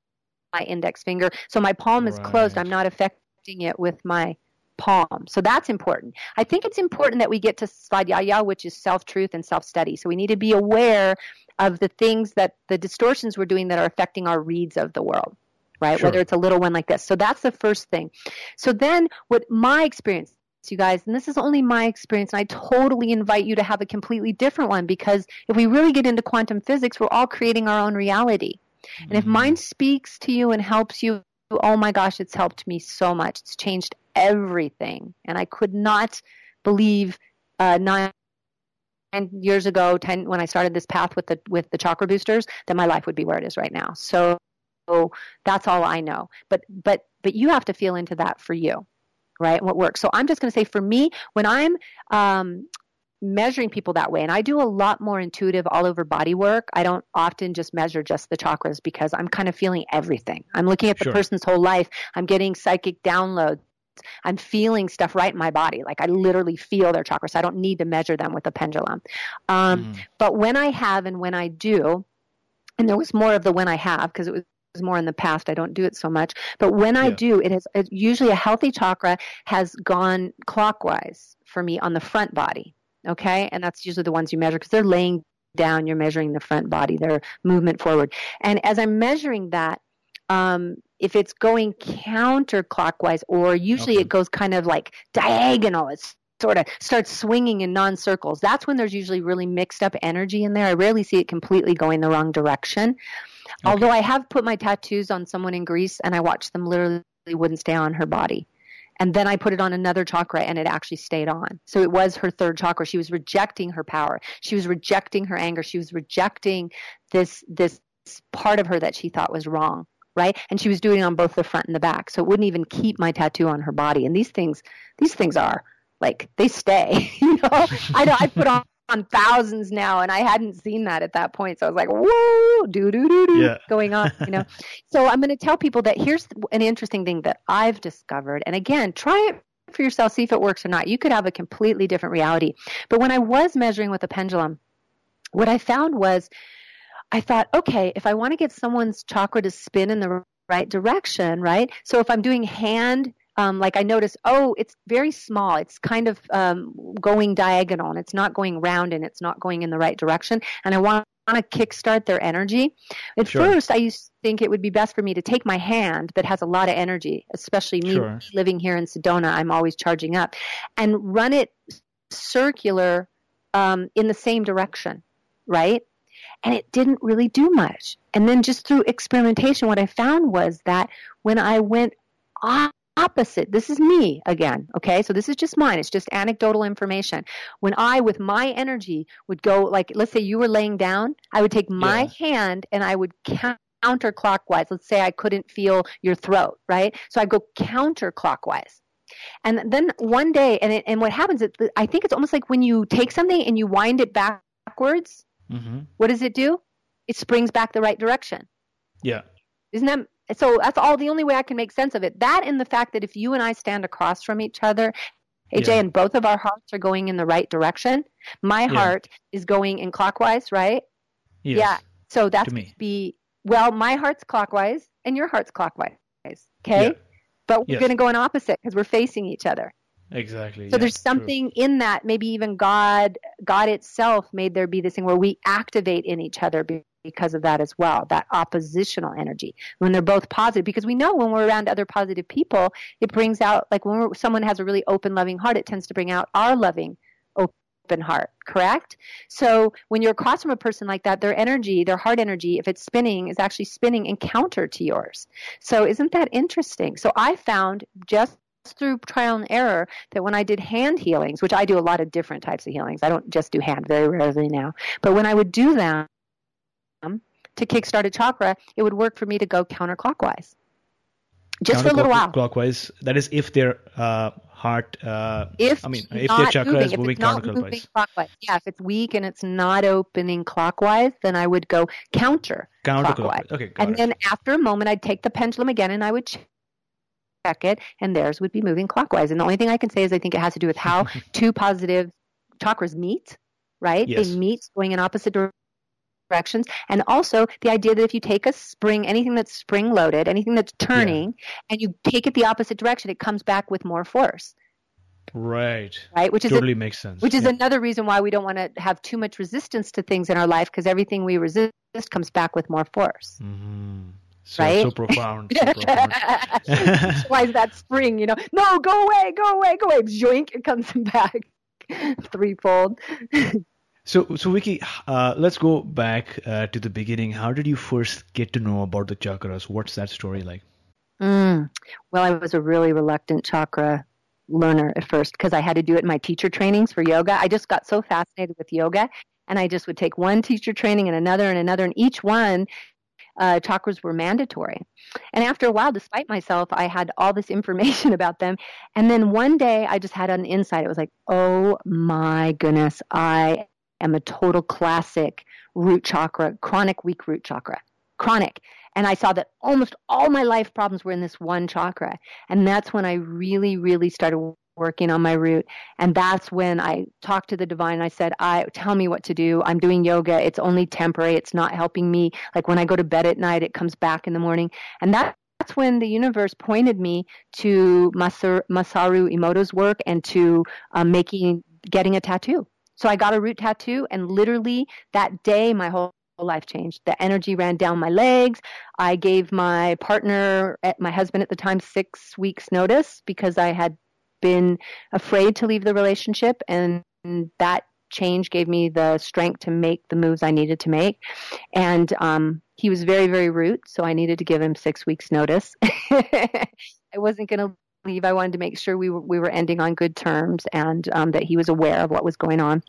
my index finger so my palm is right. closed. I'm not affecting it with my palm. So that's important. I think it's important that we get to svadhyaya, which is self truth and self study. So we need to be aware of the things that the distortions we're doing that are affecting our reads of the world right? Sure. Whether it's a little one like this. So that's the first thing. So then what my experience you guys, and this is only my experience, and I totally invite you to have a completely different one because if we really get into quantum physics, we're all creating our own reality. Mm-hmm. And if mm-hmm. mine speaks to you and helps you, oh my gosh, it's helped me so much. It's changed everything. And I could not believe uh, nine years ago, ten when I started this path with the with the chakra boosters, that my life would be where it is right now. So that's all I know. But but but you have to feel into that for you, right? What works. So I'm just going to say for me, when I'm um, measuring people that way, and I do a lot more intuitive all over body work. I don't often just measure just the chakras because I'm kind of feeling everything. I'm looking at the sure. person's whole life. I'm getting psychic downloads. I'm feeling stuff right in my body. Like I literally feel their chakras. I don't need to measure them with a pendulum. Um, mm. But when I have and when I do, and there was more of the when I have because it was more in the past. I don't do it so much. But when I do, it is it, usually a healthy chakra has gone clockwise for me on the front body. Okay. And that's usually the ones you measure because they're laying down. You're measuring the front body, their movement forward. And as I'm measuring that, um, if it's going counterclockwise, or usually okay. it goes kind of like diagonal, it's sort of starts swinging in non circles. That's when there's usually really mixed up energy in there. I rarely see it completely going the wrong direction. Okay. Although I have put my tattoos on someone in Greece and I watched them literally wouldn't stay on her body. And then I put it on another chakra and it actually stayed on. So it was her third chakra. She was rejecting her power. She was rejecting her anger. She was rejecting this this part of her that she thought was wrong, right? And she was doing it on both the front and the back. So it wouldn't even keep my tattoo on her body. And these things these things are like they stay. <laughs> you know, I know I put on on thousands now and I hadn't seen that at that point. So I was like, whoa, do do do do going on, you know. <laughs> so I'm going to tell people that here's an interesting thing that I've discovered. And again, try it for yourself, see if it works or not. You could have a completely different reality. But when I was measuring with a pendulum, what I found was I thought, okay, if I want to get someone's chakra to spin in the right direction, right? So if I'm doing hand um, like I noticed, oh, it's very small. It's kind of um, going diagonal and it's not going round and it's not going in the right direction. And I want to kickstart their energy. At sure. first, I used to think it would be best for me to take my hand that has a lot of energy, especially me sure. living here in Sedona. I'm always charging up, and run it circular um, in the same direction, right? And it didn't really do much. And then just through experimentation, what I found was that when I went opposite. This is me again, okay? So this is just mine. It's just anecdotal information. When I, with my energy, would go, like, let's say you were laying down, I would take my yeah. hand and I would counterclockwise. Let's say I couldn't feel your throat, right? So I'd go counterclockwise. And then one day, and, it, and what happens, is, I think it's almost like when you take something and you wind it backwards, mm-hmm. what does it do? It springs back the right direction. Yeah. Isn't that so that's all the only way I can make sense of it. That and the fact that if you and I stand across from each other, AJ, yeah. and both of our hearts are going in the right direction. My yeah. heart is going in clockwise, right? Yes. Yeah. So that's to be well, my heart's clockwise and your heart's clockwise. Okay? Yeah. But we're yes. going to go in opposite because we're facing each other. Exactly. So there's something true. in that. Maybe even God, God itself made there be this thing where we activate in each other because of that as well, that oppositional energy. When they're both positive, because we know when we're around other positive people, it brings out, like when someone has a really open, loving heart, it tends to bring out our loving, open heart, correct? So when you're across from a person like that, their energy, their heart energy, if it's spinning, is actually spinning in counter to yours. So isn't that interesting? So I found just through trial and error that when I did hand healings, which I do a lot of different types of healings, I don't just do hand very rarely now, but when I would do them, to kickstart a chakra, it would work for me to go counterclockwise. Just for a little while. Clockwise. That is if their uh, heart. Uh, if I mean, if their chakra moving, is moving counterclockwise. moving clockwise. Yeah, if it's weak and it's not opening clockwise, then I would go counter Counterclockwise. clockwise. Okay, And it. then after a moment, I'd take the pendulum again and I would it, and theirs would be moving clockwise. And the only thing I can say is I think it has to do with how <laughs> two positive chakras meet, right? Yes. They meet going in opposite dir- directions. And also the idea that if you take a spring, anything that's spring loaded, anything that's turning, and you take it the opposite direction, it comes back with more force, Right. right? Which is a Totally makes sense. which is yeah. another reason why we don't want to have too much resistance to things in our life because everything we resist comes back with more force. Mhm. So, Right? so profound. So <laughs> profound. That's why is that spring, you know, no, go away, go away, go away. Joink, it comes <laughs> back threefold. So, so Vicki, uh, let's go back uh, to the beginning. How did you first get to know about the chakras? What's that story like? Mm. Well, I was a really reluctant chakra learner at first because I had to do it in my teacher trainings for yoga. I just got so fascinated with yoga, and I just would take one teacher training and another and another, and each one uh, chakras were mandatory. And after a while, despite myself, I had all this information <laughs> about them. And then one day, I just had an insight. It was like, oh my goodness, I am a total classic root chakra, chronic weak root chakra, chronic. And I saw that almost all my life problems were in this one chakra. And that's when I really, really started working on my root. And that's when I talked to the divine. I said, I tell me what to do. I'm doing yoga. It's only temporary. It's not helping me. Like when I go to bed at night, it comes back in the morning. And that that's when the universe pointed me to Masaru, Masaru Emoto's work and to um, making getting a tattoo. So I got a root tattoo, and literally that day, my whole life changed. The energy ran down my legs. I gave my partner, my husband at the time, six weeks' notice because I had been afraid to leave the relationship, and that change gave me the strength to make the moves I needed to make. And um, he was very, very rude, so I needed to give him six weeks' notice. <laughs> I wasn't going to leave. I wanted to make sure we were we were ending on good terms, and um, that he was aware of what was going on.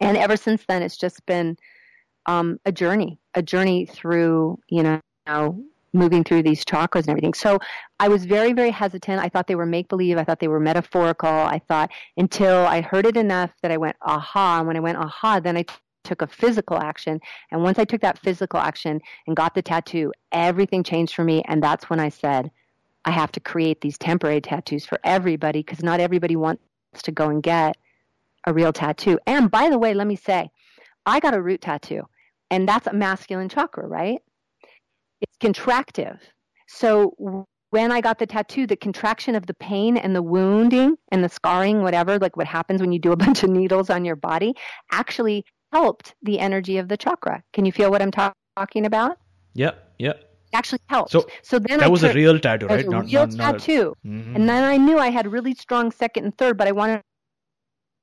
And ever since then, it's just been um, a journey, a journey through you know moving through these chakras and everything. So I was very, very hesitant. I thought they were make believe. I thought they were metaphorical. I thought until I heard it enough that I went aha. And when I went aha, then I t- took a physical action. And once I took that physical action and got the tattoo, everything changed for me. And that's when I said, I have to create these temporary tattoos for everybody because not everybody wants to go and get a real tattoo. And by the way, let me say, I got a root tattoo, and that's a masculine chakra, right? Contractive. So when I got the tattoo, the contraction of the pain and the wounding and the scarring, whatever, like what happens when you do a <laughs> bunch of needles on your body, actually helped the energy of the chakra. Can you feel what I'm ta- talking about? Yeah, yep. Actually helped. So so then That I was took, a real tattoo, right? a real not, not a- tattoo. Mhm. And then I knew I had really strong second and third, but I wanted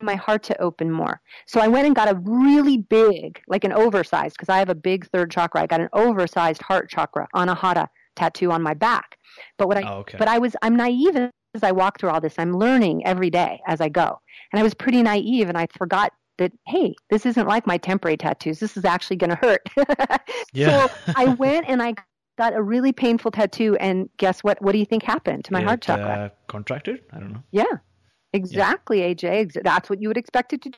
my heart to open more. So I went and got a really big, like an oversized, because I have a big third chakra. I got an oversized heart chakra, anahata tattoo on my back. But what I, Oh, okay. but I was, I'm naive as I walk through all this. I'm learning every day as I go, and I was pretty naive, and I forgot that hey, this isn't like my temporary tattoos. This is actually going to hurt. <laughs> Yeah. so I <laughs> went and I got a really painful tattoo, and guess what? What do you think happened to my It, heart chakra? Uh, contracted? I don't know. Yeah, exactly, AJ. Ex- That's what you would expect it to do.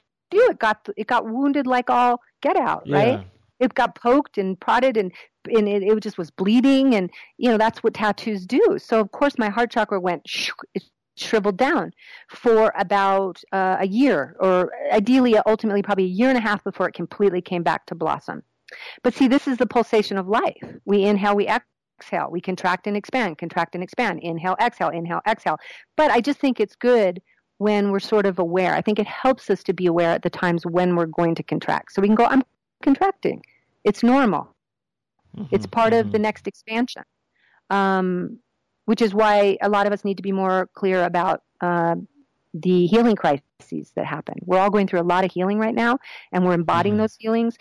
It got it got wounded like all get out, Yeah. right? It got poked and prodded, and and it, it just was bleeding, and you know that's what tattoos do. So of course my heart chakra went sh- it shriveled down for about uh, a year, or ideally, ultimately, probably a year and a half before it completely came back to blossom. But see, this is the pulsation of life. We inhale, we exhale, we contract and expand, contract and expand, inhale, exhale, inhale, exhale. But I just think it's good when we're sort of aware. I think it helps us to be aware at the times when we're going to contract. So we can go, I'm contracting. It's normal. It's Mhm, part of mhm. the next expansion, um, which is why a lot of us need to be more clear about uh, the healing crises that happen. We're all going through a lot of healing right now, and we're embodying Mhm. those healings.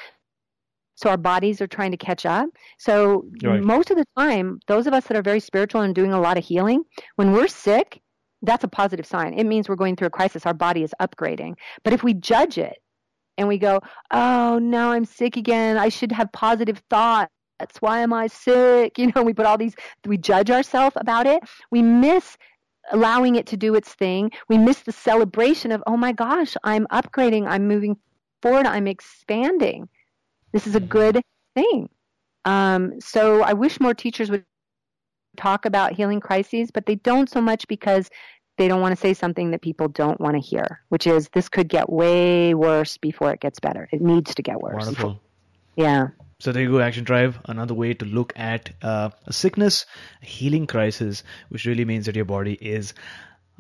So our bodies are trying to catch up. So Right. most of the time, those of us that are very spiritual and doing a lot of healing, when we're sick, that's a positive sign. It means we're going through a crisis. Our body is upgrading. But if we judge it and we go, oh, now I'm sick again. I should have positive thoughts. Why am I sick? <laughs> You know, we put all these, we judge ourselves about it. We miss allowing it to do its thing. We miss the celebration of, oh my gosh, I'm upgrading, I'm moving forward, I'm expanding. This is a mm-hmm. good thing. Um, so I wish more teachers would talk about healing crises, but they don't so much because they don't want to say something that people don't want to hear, which is this could get way worse before it gets better. It needs to get worse. Wonderful. Yeah. So there you go, Action Drive, Another way to look at uh, a sickness, a healing crisis, which really means that your body is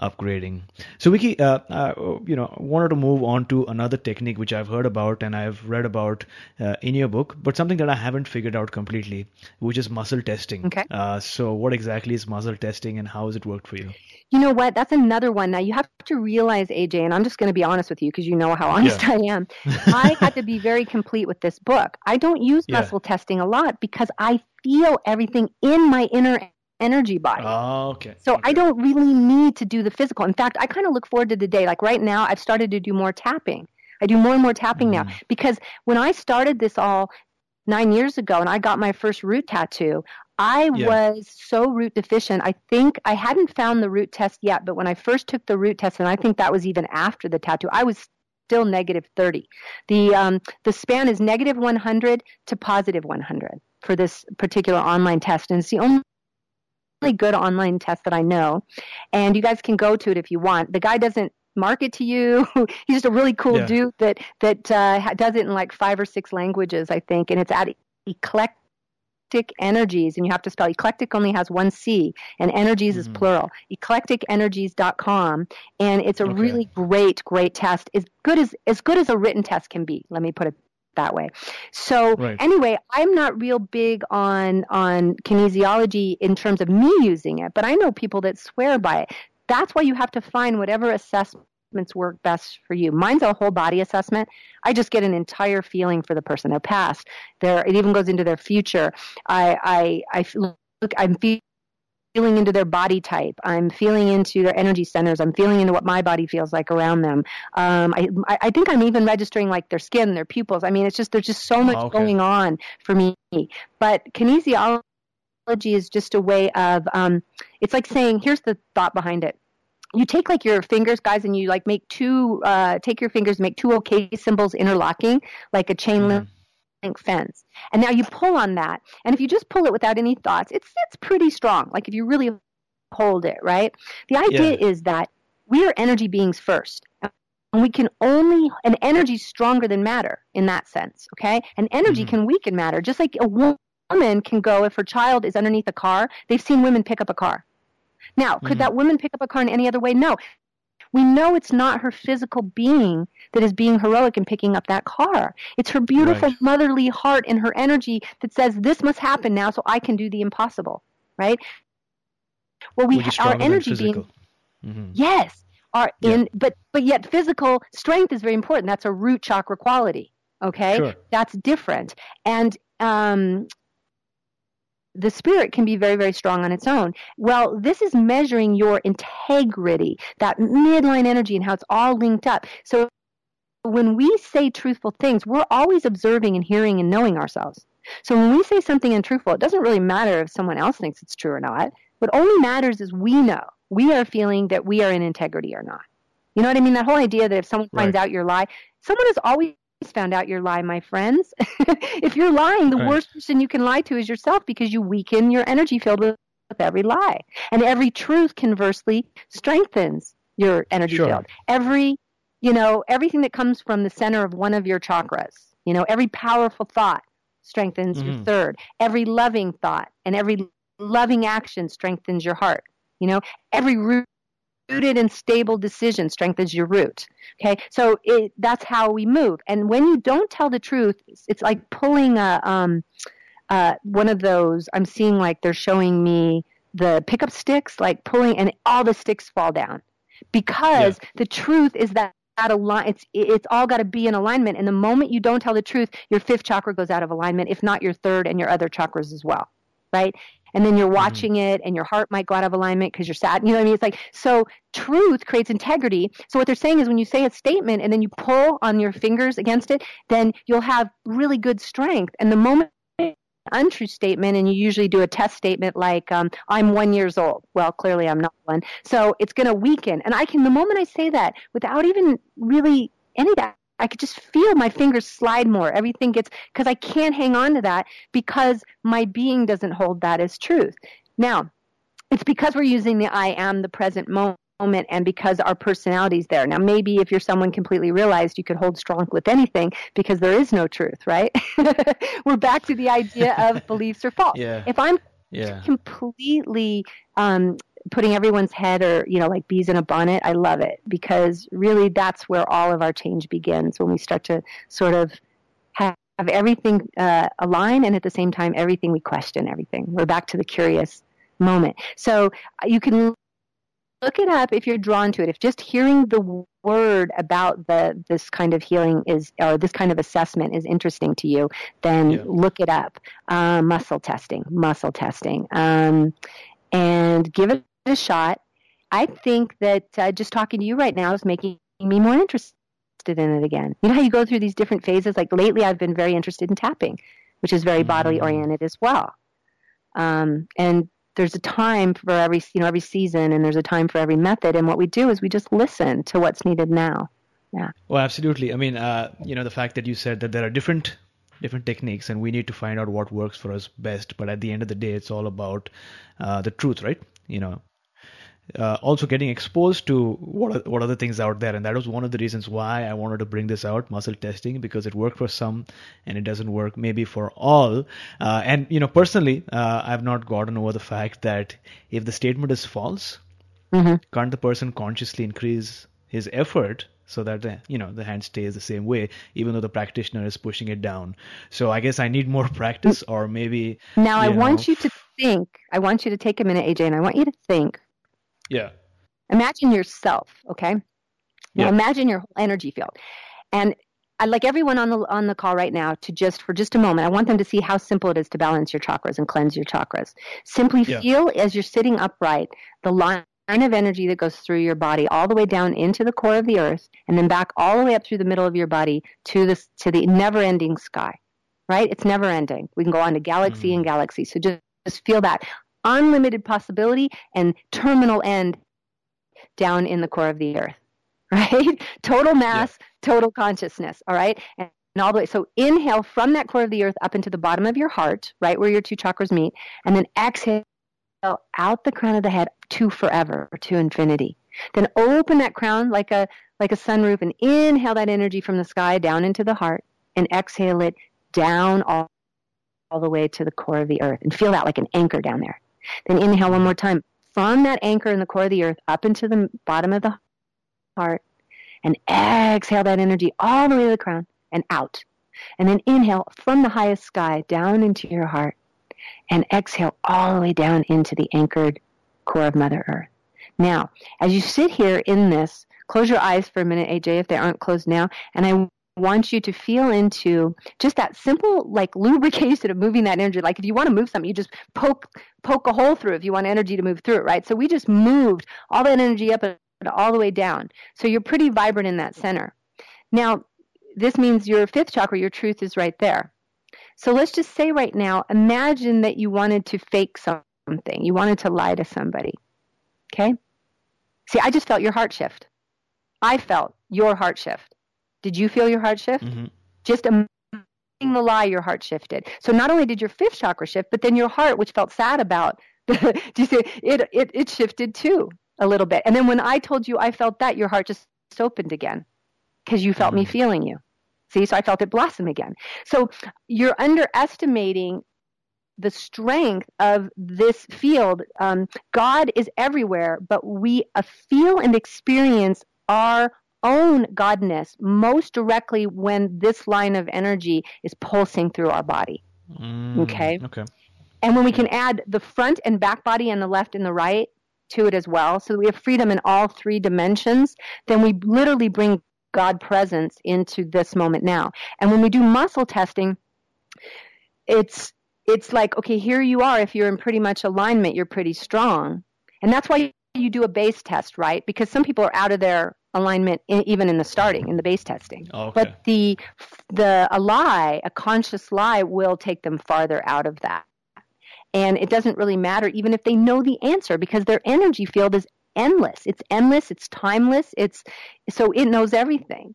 upgrading. So, Vicki, uh, uh, you know, wanted to move on to another technique which I've heard about and I've read about uh, in your book, but something that I haven't figured out completely, which is muscle testing. Okay. Uh, so, what exactly is muscle testing and how has it worked for you? You know what? That's another one. Now you have to realize, AJ, and I'm just going to be honest with you because you know how honest yeah. <laughs> I am. I had to be very complete with this book. I don't use yeah. muscle testing a lot because I feel everything in my inner energy body. Oh, okay. So okay. I don't really need to do the physical. In fact, I kind of look forward to the day. Like right now, I've started to do more tapping. I do more and more tapping mm-hmm. now because when I started this all nine years ago and I got my first root tattoo, I yeah. was so root deficient. I think I hadn't found the root test yet, but when I first took the root test, and I think that was even after the tattoo, I was still negative 30. The um, the span is negative 100 to positive 100 for this particular online test, and it's the only good online test that I know. And you guys can go to it if you want. The guy doesn't market to you. <laughs> He's just a really cool yeah. dude that that uh, does it in like five or six languages, I think, and it's at eclectic energies and you have to spell eclectic only has one c and energies mm-hmm. is plural eclecticenergies.com and it's a okay. really great great test as good as as good as a written test can be let me put it that way. So right. anyway, I'm not real big on on kinesiology in terms of me using it, but I know people that swear by it. That's why you have to find whatever assessments work best for you. Mine's a whole body assessment. I just get an entire feeling for the person, their past, their it even goes into their future. I I I look I'm feeling feeling into their body type. I'm feeling into their energy centers. I'm feeling into what my body feels like around them. Um, I, I think I'm even registering like their skin, their pupils. I mean, it's just there's just so much okay. going on for me. But kinesiology is just a way of um, it's like saying here's the thought behind it you take like your fingers guys and you like make two uh, take your fingers make two okay symbols interlocking like a chain mm-hmm link fence. And now you pull on that. And if you just pull it without any thoughts, it's it's pretty strong. Like if you really hold it, right? The idea yeah. is that we are energy beings first. And we can only an energy stronger than matter in that sense, okay? And energy mm-hmm. can weaken matter. Just like a woman can go if her child is underneath a car, they've seen women pick up a car. Now, could mm-hmm. that woman pick up a car in any other way? No. We know it's not her physical being that is being heroic and picking up that car. It's her beautiful right. motherly heart and her energy that says, This must happen now so I can do the impossible. Right? Well, we ha- our energy being. Mm-hmm. Yes. Are yeah. in but but yet physical strength is very important. That's a root chakra quality. Okay? Sure. That's different. And um the spirit can be very, very strong on its own. Well, this is measuring your integrity, that midline energy, and how it's all linked up. So when we say truthful things, we're always observing and hearing and knowing ourselves. So when we say something untruthful, it doesn't really matter if someone else thinks it's true or not. What only matters is we know. We are feeling that we are in integrity or not. You know what I mean? That whole idea that if someone finds right. out your lie, someone is always found out your lie, my friends. <laughs> if you're lying, the right. worst person you can lie to is yourself because you weaken your energy field with, with every lie. And every truth conversely strengthens your energy sure. field. Every, you know, everything that comes from the center of one of your chakras, you know, every powerful thought strengthens mm-hmm. your third. Every loving thought and every loving action strengthens your heart. You know, every root rooted and stable decision strengthens your root. Okay, so it, that's how we move. And when you don't tell the truth, it's, it's like pulling a um, uh, one of those. I'm seeing like they're showing me the pickup sticks, like pulling, and all the sticks fall down because yeah. the truth is that that align it's it's all got to be in alignment and the moment you don't tell the truth your fifth chakra goes out of alignment if not your third and your other chakras as well right and then you're mm-hmm. watching mm-hmm. it and your heart might go out of alignment because you're sad. You know what I mean? It's like, so truth creates integrity. So what they're saying is when you say a statement and then you pull on your fingers against it, then you'll have really good strength. And the moment untrue statement and you usually do a test statement like um, i'm one years old well clearly i'm not one so it's going to weaken and i can the moment i say that without even really any of that I could just feel my fingers slide more. Everything gets, because I can't hang on to that because my being doesn't hold that as truth. Now, it's because we're using the I am, the present moment and because our personality's there. Now, maybe if you're someone completely realized, you could hold strong with anything because there is no truth, right? <laughs> We're back to the idea of <laughs> beliefs or false. Yeah. If I'm yeah. completely um, putting everyone's head or you know like bees in a bonnet i love it because really that's where all of our change begins when we start to sort of have, have everything uh, align and at the same time everything we question everything. We're back to the curious moment. So uh, you can look it up if you're drawn to it. If just hearing the word about the this kind of healing is or this kind of assessment is interesting to you then yeah. look it up. Uh, muscle testing muscle testing. Um, and give it a shot. I think that uh, just talking to you right now is making me more interested in it again. You know how you go through these different phases? Like lately, I've been very interested in tapping, which is very mm-hmm. bodily oriented as well. Um, and there's a time for every you know every season, and there's a time for every method. And what we do is we just listen to what's needed now. Yeah. Well, absolutely. I mean, uh, you know, the fact that you said that there are different different techniques and we need to find out what works for us best but at the end of the day it's all about uh, the truth right you know uh, also getting exposed to what are, what are the things out there. And that was one of the reasons why i wanted to bring this out muscle testing because it worked for some and it doesn't work maybe for all. Uh, and you know personally uh, i've not gotten over the fact that if the statement is false mm-hmm. can't the person consciously increase his effort so that the you know the hand stays the same way even though the practitioner is pushing it down? So i guess i need more <laughs> practice or maybe now i know, want you to think i want you to take a minute aj and i want you to think yeah. Imagine yourself, okay? Now yeah. imagine your whole energy field. And I'd like everyone on the on the call right now to just for just a moment, I want them to see how simple it is to balance your chakras and cleanse your chakras. Simply yeah. feel as you're sitting upright the line of energy that goes through your body all the way down into the core of the earth and then back all the way up through the middle of your body to the to the never-ending sky. Right? It's never ending. We can go on to galaxy mm. and galaxy. So just, just feel that unlimited possibility and terminal end down in the core of the earth, <laughs> right? total mass, yeah. total consciousness, all right? And, and all the way. So inhale from that core of the earth up into the bottom of your heart, right where your two chakras meet, and then exhale out the crown of the head to forever, or to infinity. Then open that crown like a like a sunroof and inhale that energy from the sky down into the heart and exhale it down all, all the way to the core of the earth and feel that like an anchor down there. Then inhale one more time from that anchor in the core of the earth up into the bottom of the heart. And exhale that energy all the way to the crown and out. And then inhale from the highest sky down into your heart. And exhale all the way down into the anchored core of Mother Earth. Now, as you sit here in this, close your eyes for a minute, AJ, if they aren't closed now. And I want you to feel into just that simple like lubrication of moving that energy. Like if you want to move something you just poke poke a hole through if you want energy to move through it right? So we just moved all that energy up and all the way down. So you're pretty vibrant in that center. Now this means your fifth chakra your truth is right there. So let's just say right now imagine that you wanted to fake something. You wanted to lie to somebody okay? See i just felt your heart shift. I felt your heart shift did you feel your heart shift? Mm-hmm. Just a the lie, your heart shifted. So not only did your fifth chakra shift, but then your heart, which felt sad about, <laughs> do you see it, it? It shifted too a little bit. And then when I told you I felt that, your heart just opened again because you felt mm-hmm. me feeling you. See, so I felt it blossom again. So you're underestimating the strength of this field. Um, God is everywhere, but we uh, feel and experience our own godness most directly when this line of energy is pulsing through our body. Mm, okay? Okay. And when we can add the front and back body and the left and the right to it as well, so we have freedom in all three dimensions, then we literally bring God presence into this moment now. And when we do muscle testing, it's it's like, okay, here you are. If you're in pretty much alignment, you're pretty strong. And that's why you do a base test, right? Because some people are out of their alignment in, even in the starting in the base testing. Oh, okay. But the the a lie, a conscious lie will take them farther out of that. And it doesn't really matter even if they know the answer because their energy field is endless. It's endless, it's timeless, it's so it knows everything.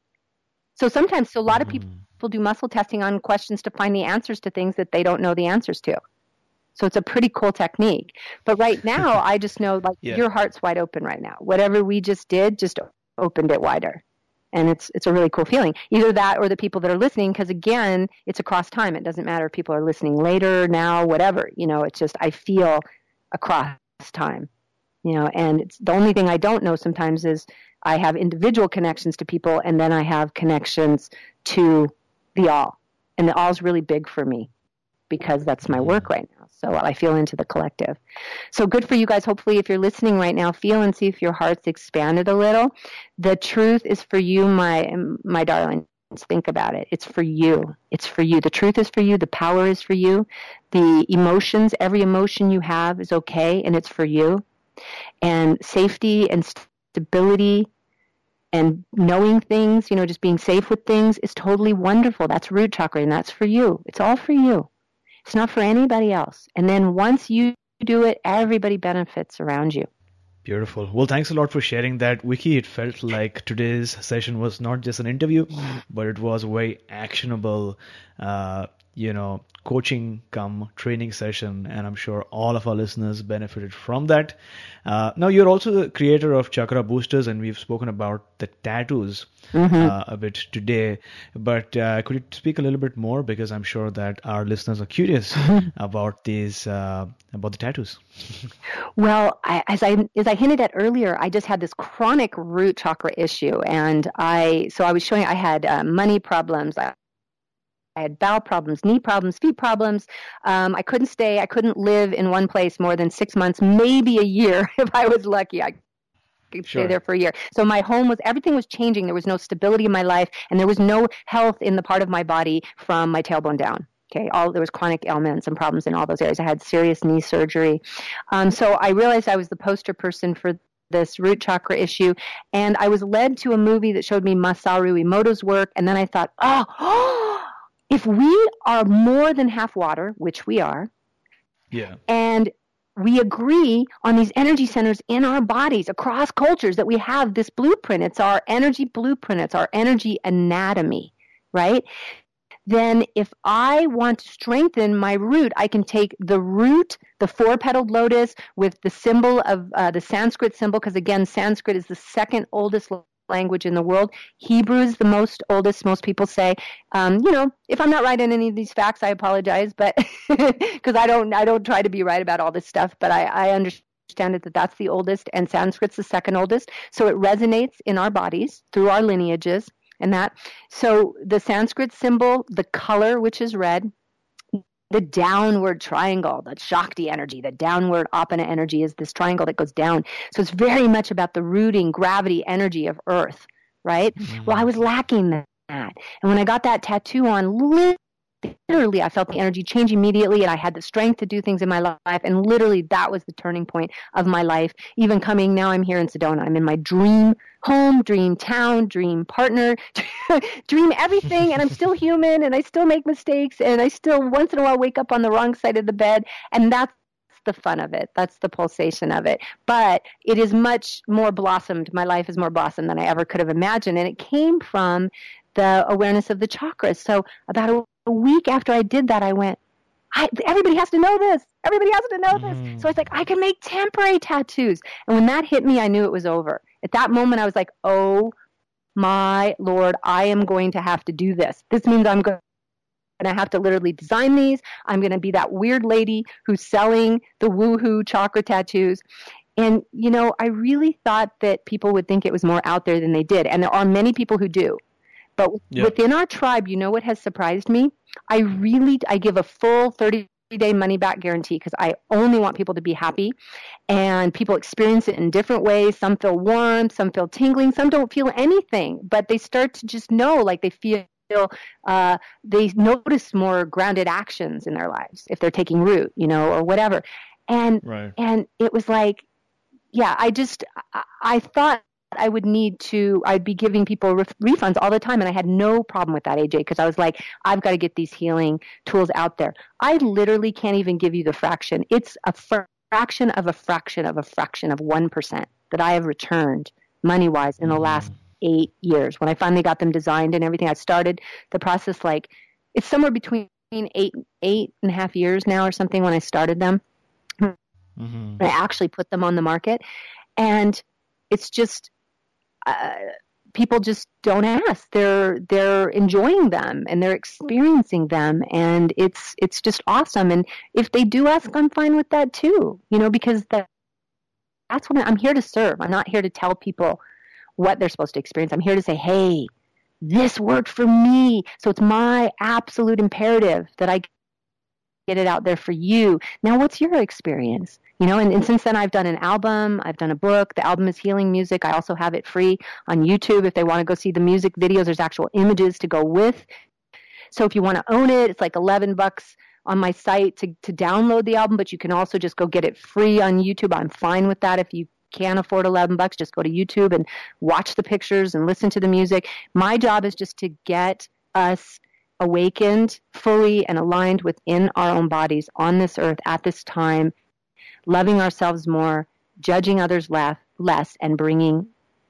So sometimes so a lot of people people do muscle testing on questions to find the answers to things that they don't know the answers to. So it's a pretty cool technique. But right now, <laughs> I just know like Yeah. your heart's wide open right now. Whatever we just did just opened it wider. And it's it's a really cool feeling. Either that or the people that are listening because again, it's across time. It doesn't matter if people are listening later, now, whatever. You know, it's just I feel across time. You know, and it's the only thing I don't know sometimes is I have individual connections to people and then I have connections to the all. And the all is really big for me because that's my mm-hmm. work right now. So I feel into the collective. So good for you guys. Hopefully, if you're listening right now, feel and see if your heart's expanded a little. The truth is for you, my my darling. Think about it. It's for you. It's for you. The truth is for you. The power is for you. The emotions, every emotion you have is okay, and it's for you. And safety and stability and knowing things, you know, just being safe with things is totally wonderful. That's root chakra, and that's for you. It's all for you. It's not for anybody else. And then once you do it, everybody benefits around you. Beautiful. Well, thanks a lot for sharing that, Vicki. It felt like today's session was not just an interview, but it was a very actionable, uh, you know, coaching come training session, and I'm sure all of our listeners benefited from that. Uh, now, you're also the creator of Chakra Boosters, and we've spoken about the tattoos uh, a bit today. But uh, could you speak a little bit more because I'm sure that our listeners are curious <laughs> about these uh, about the tattoos. Well, I, as I as I hinted at earlier, I just had this chronic root chakra issue, and I so I was showing I had uh, money problems. I, I had bowel problems, knee problems, feet problems. Um, I couldn't stay. I couldn't live in one place more than six months, maybe a year <laughs> if I was lucky. I could Sure. stay there for a year. So my home was everything was changing. There was no stability in my life, and there was no health in the part of my body from my tailbone down. Okay, all there was chronic ailments and problems in all those areas. I had serious knee surgery, um, so I realized I was the poster person for this root chakra issue, and I was led to a movie that showed me Masaru Emoto's work, and then I thought, oh, <gasps> if we are more than half water, which we are, Yeah. and we agree on these energy centers in our bodies across cultures that we have this blueprint. It's our energy blueprint, it's our energy anatomy, right? Then, if I want to strengthen my root, I can take the root, the four petaled lotus, with the symbol of uh, the Sanskrit symbol, because again, Sanskrit is the second oldest language in the world. Hebrew is the most oldest, most people say. Um, you know, if I'm not right in any of these facts, I apologize, but <laughs> because I don't, I don't try to be right about all this stuff, but I, I understand it that that's the oldest, and Sanskrit's the second oldest. So it resonates in our bodies through our lineages, and that. So the Sanskrit symbol, the color, which is red. The downward triangle, the Shakti energy, the downward Apana energy is this triangle that goes down. So it's very much about the rooting gravity energy of Earth, right? Well, I mm-hmm. was lacking that. And when I got that tattoo on, literally, I felt the energy change immediately, and I had the strength to do things in my life. And literally, that was the turning point of my life. Even coming now, I'm here in Sedona. I'm in my dream home, dream town, dream partner, <laughs> dream everything. And I'm still <laughs> human, and I still make mistakes, and I still once in a while wake up on the wrong side of the bed. And that's the fun of it. That's the pulsation of it. But it is much more blossomed. My life is more blossomed than I ever could have imagined. And it came from the awareness of the chakras. So about a, a week after I did that, I went, I, everybody has to know this. Everybody has to know this. So I was like, I can make temporary tattoos. And when that hit me, I knew it was over. At that moment, I was like, oh my Lord, I am going to have to do this. This means I'm going I have to literally design these. I'm going to be that weird lady who's selling the woohoo chakra tattoos. And, you know, I really thought that people would think it was more out there than they did. And there are many people who do. But Yeah. within our tribe, you know what has surprised me? I really, I give a full 30 day money back guarantee because I only want people to be happy. And people experience it in different ways. Some feel warm, some feel tingling, some don't feel anything, but they start to just know like they feel uh, they notice more grounded actions in their lives if they're taking root, you know, or whatever. And right. and it was like, yeah, I just I, I thought I would need to, I'd be giving people ref- refunds all the time. And I had no problem with that, AJ, because I was like, I've got to get these healing tools out there. I literally can't even give you the fraction. It's a fraction of a fraction of a fraction of 1% that I have returned money wise in the mm-hmm. last eight years. When I finally got them designed and everything, I started the process like it's somewhere between eight, eight and a half years now or something when I started them. Mm-hmm. I actually put them on the market. And it's just, uh, people just don't ask. They're they're enjoying them and they're experiencing them, and it's it's just awesome. And if they do ask, I'm fine with that too. You know, because that that's what I'm here to serve. I'm not here to tell people what they're supposed to experience. I'm here to say, hey, this worked for me. So it's my absolute imperative that I get it out there for you. Now, what's your experience? You know, and, and since then I've done an album, I've done a book. The album is Healing Music. I also have it free on YouTube if they want to go see the music videos. There's actual images to go with. So if you want to own it, it's like 11 bucks on my site to, to download the album, but you can also just go get it free on YouTube. I'm fine with that if you can't afford 11 bucks just go to youtube and watch the pictures and listen to the music my job is just to get us awakened fully and aligned within our own bodies on this earth at this time loving ourselves more judging others less, less and bringing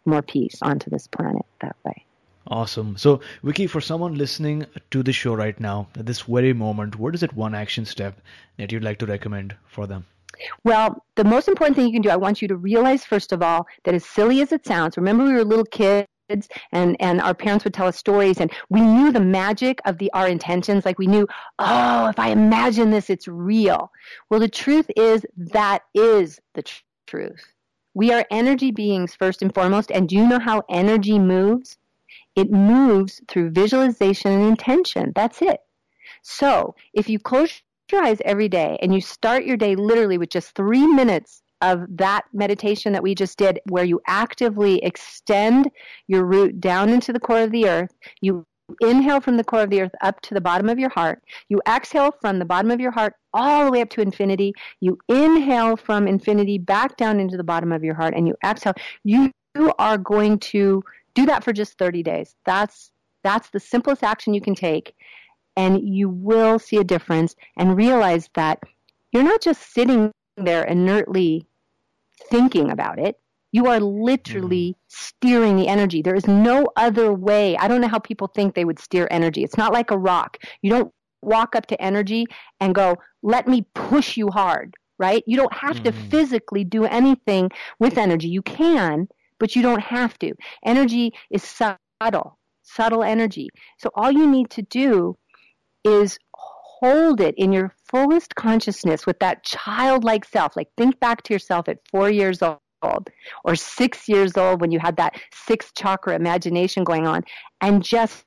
more peace onto this planet that way Awesome. So, Vicki, for someone listening to the show right now, at this very moment, what is that one action step that you'd like to recommend for them? Well, the most important thing you can do, I want you to realize, first of all, that as silly as it sounds, remember we were little kids and and our parents would tell us stories and we knew the magic of the our intentions. Like we knew oh if i imagine this it's real. Well the truth is that is the tr- truth. We are energy beings first and foremost and do you know how energy moves? It moves through visualization and intention. That's it. So if you close your eyes every day and you start your day literally with just three minutes of that meditation that we just did, where you actively extend your root down into the core of the earth, you inhale from the core of the earth up to the bottom of your heart. You exhale from the bottom of your heart all the way up to infinity. You inhale from infinity back down into the bottom of your heart and you exhale. You are going to do that for just 30 days. That's that's the simplest action you can take and you will see a difference and realize that you're not just sitting there inertly thinking about it. You are literally mm-hmm. steering the energy. There is no other way. I don't know how people think they would steer energy. It's not like a rock. You don't walk up to energy and go, let me push you hard, right? You don't have mm-hmm. to physically do anything with energy. You can, but you don't have to. Energy is subtle, subtle energy. So all you need to do is hold it in your fullest consciousness with that childlike self. Like think back to yourself at four years old or six years old when you had that sixth chakra imagination going on and just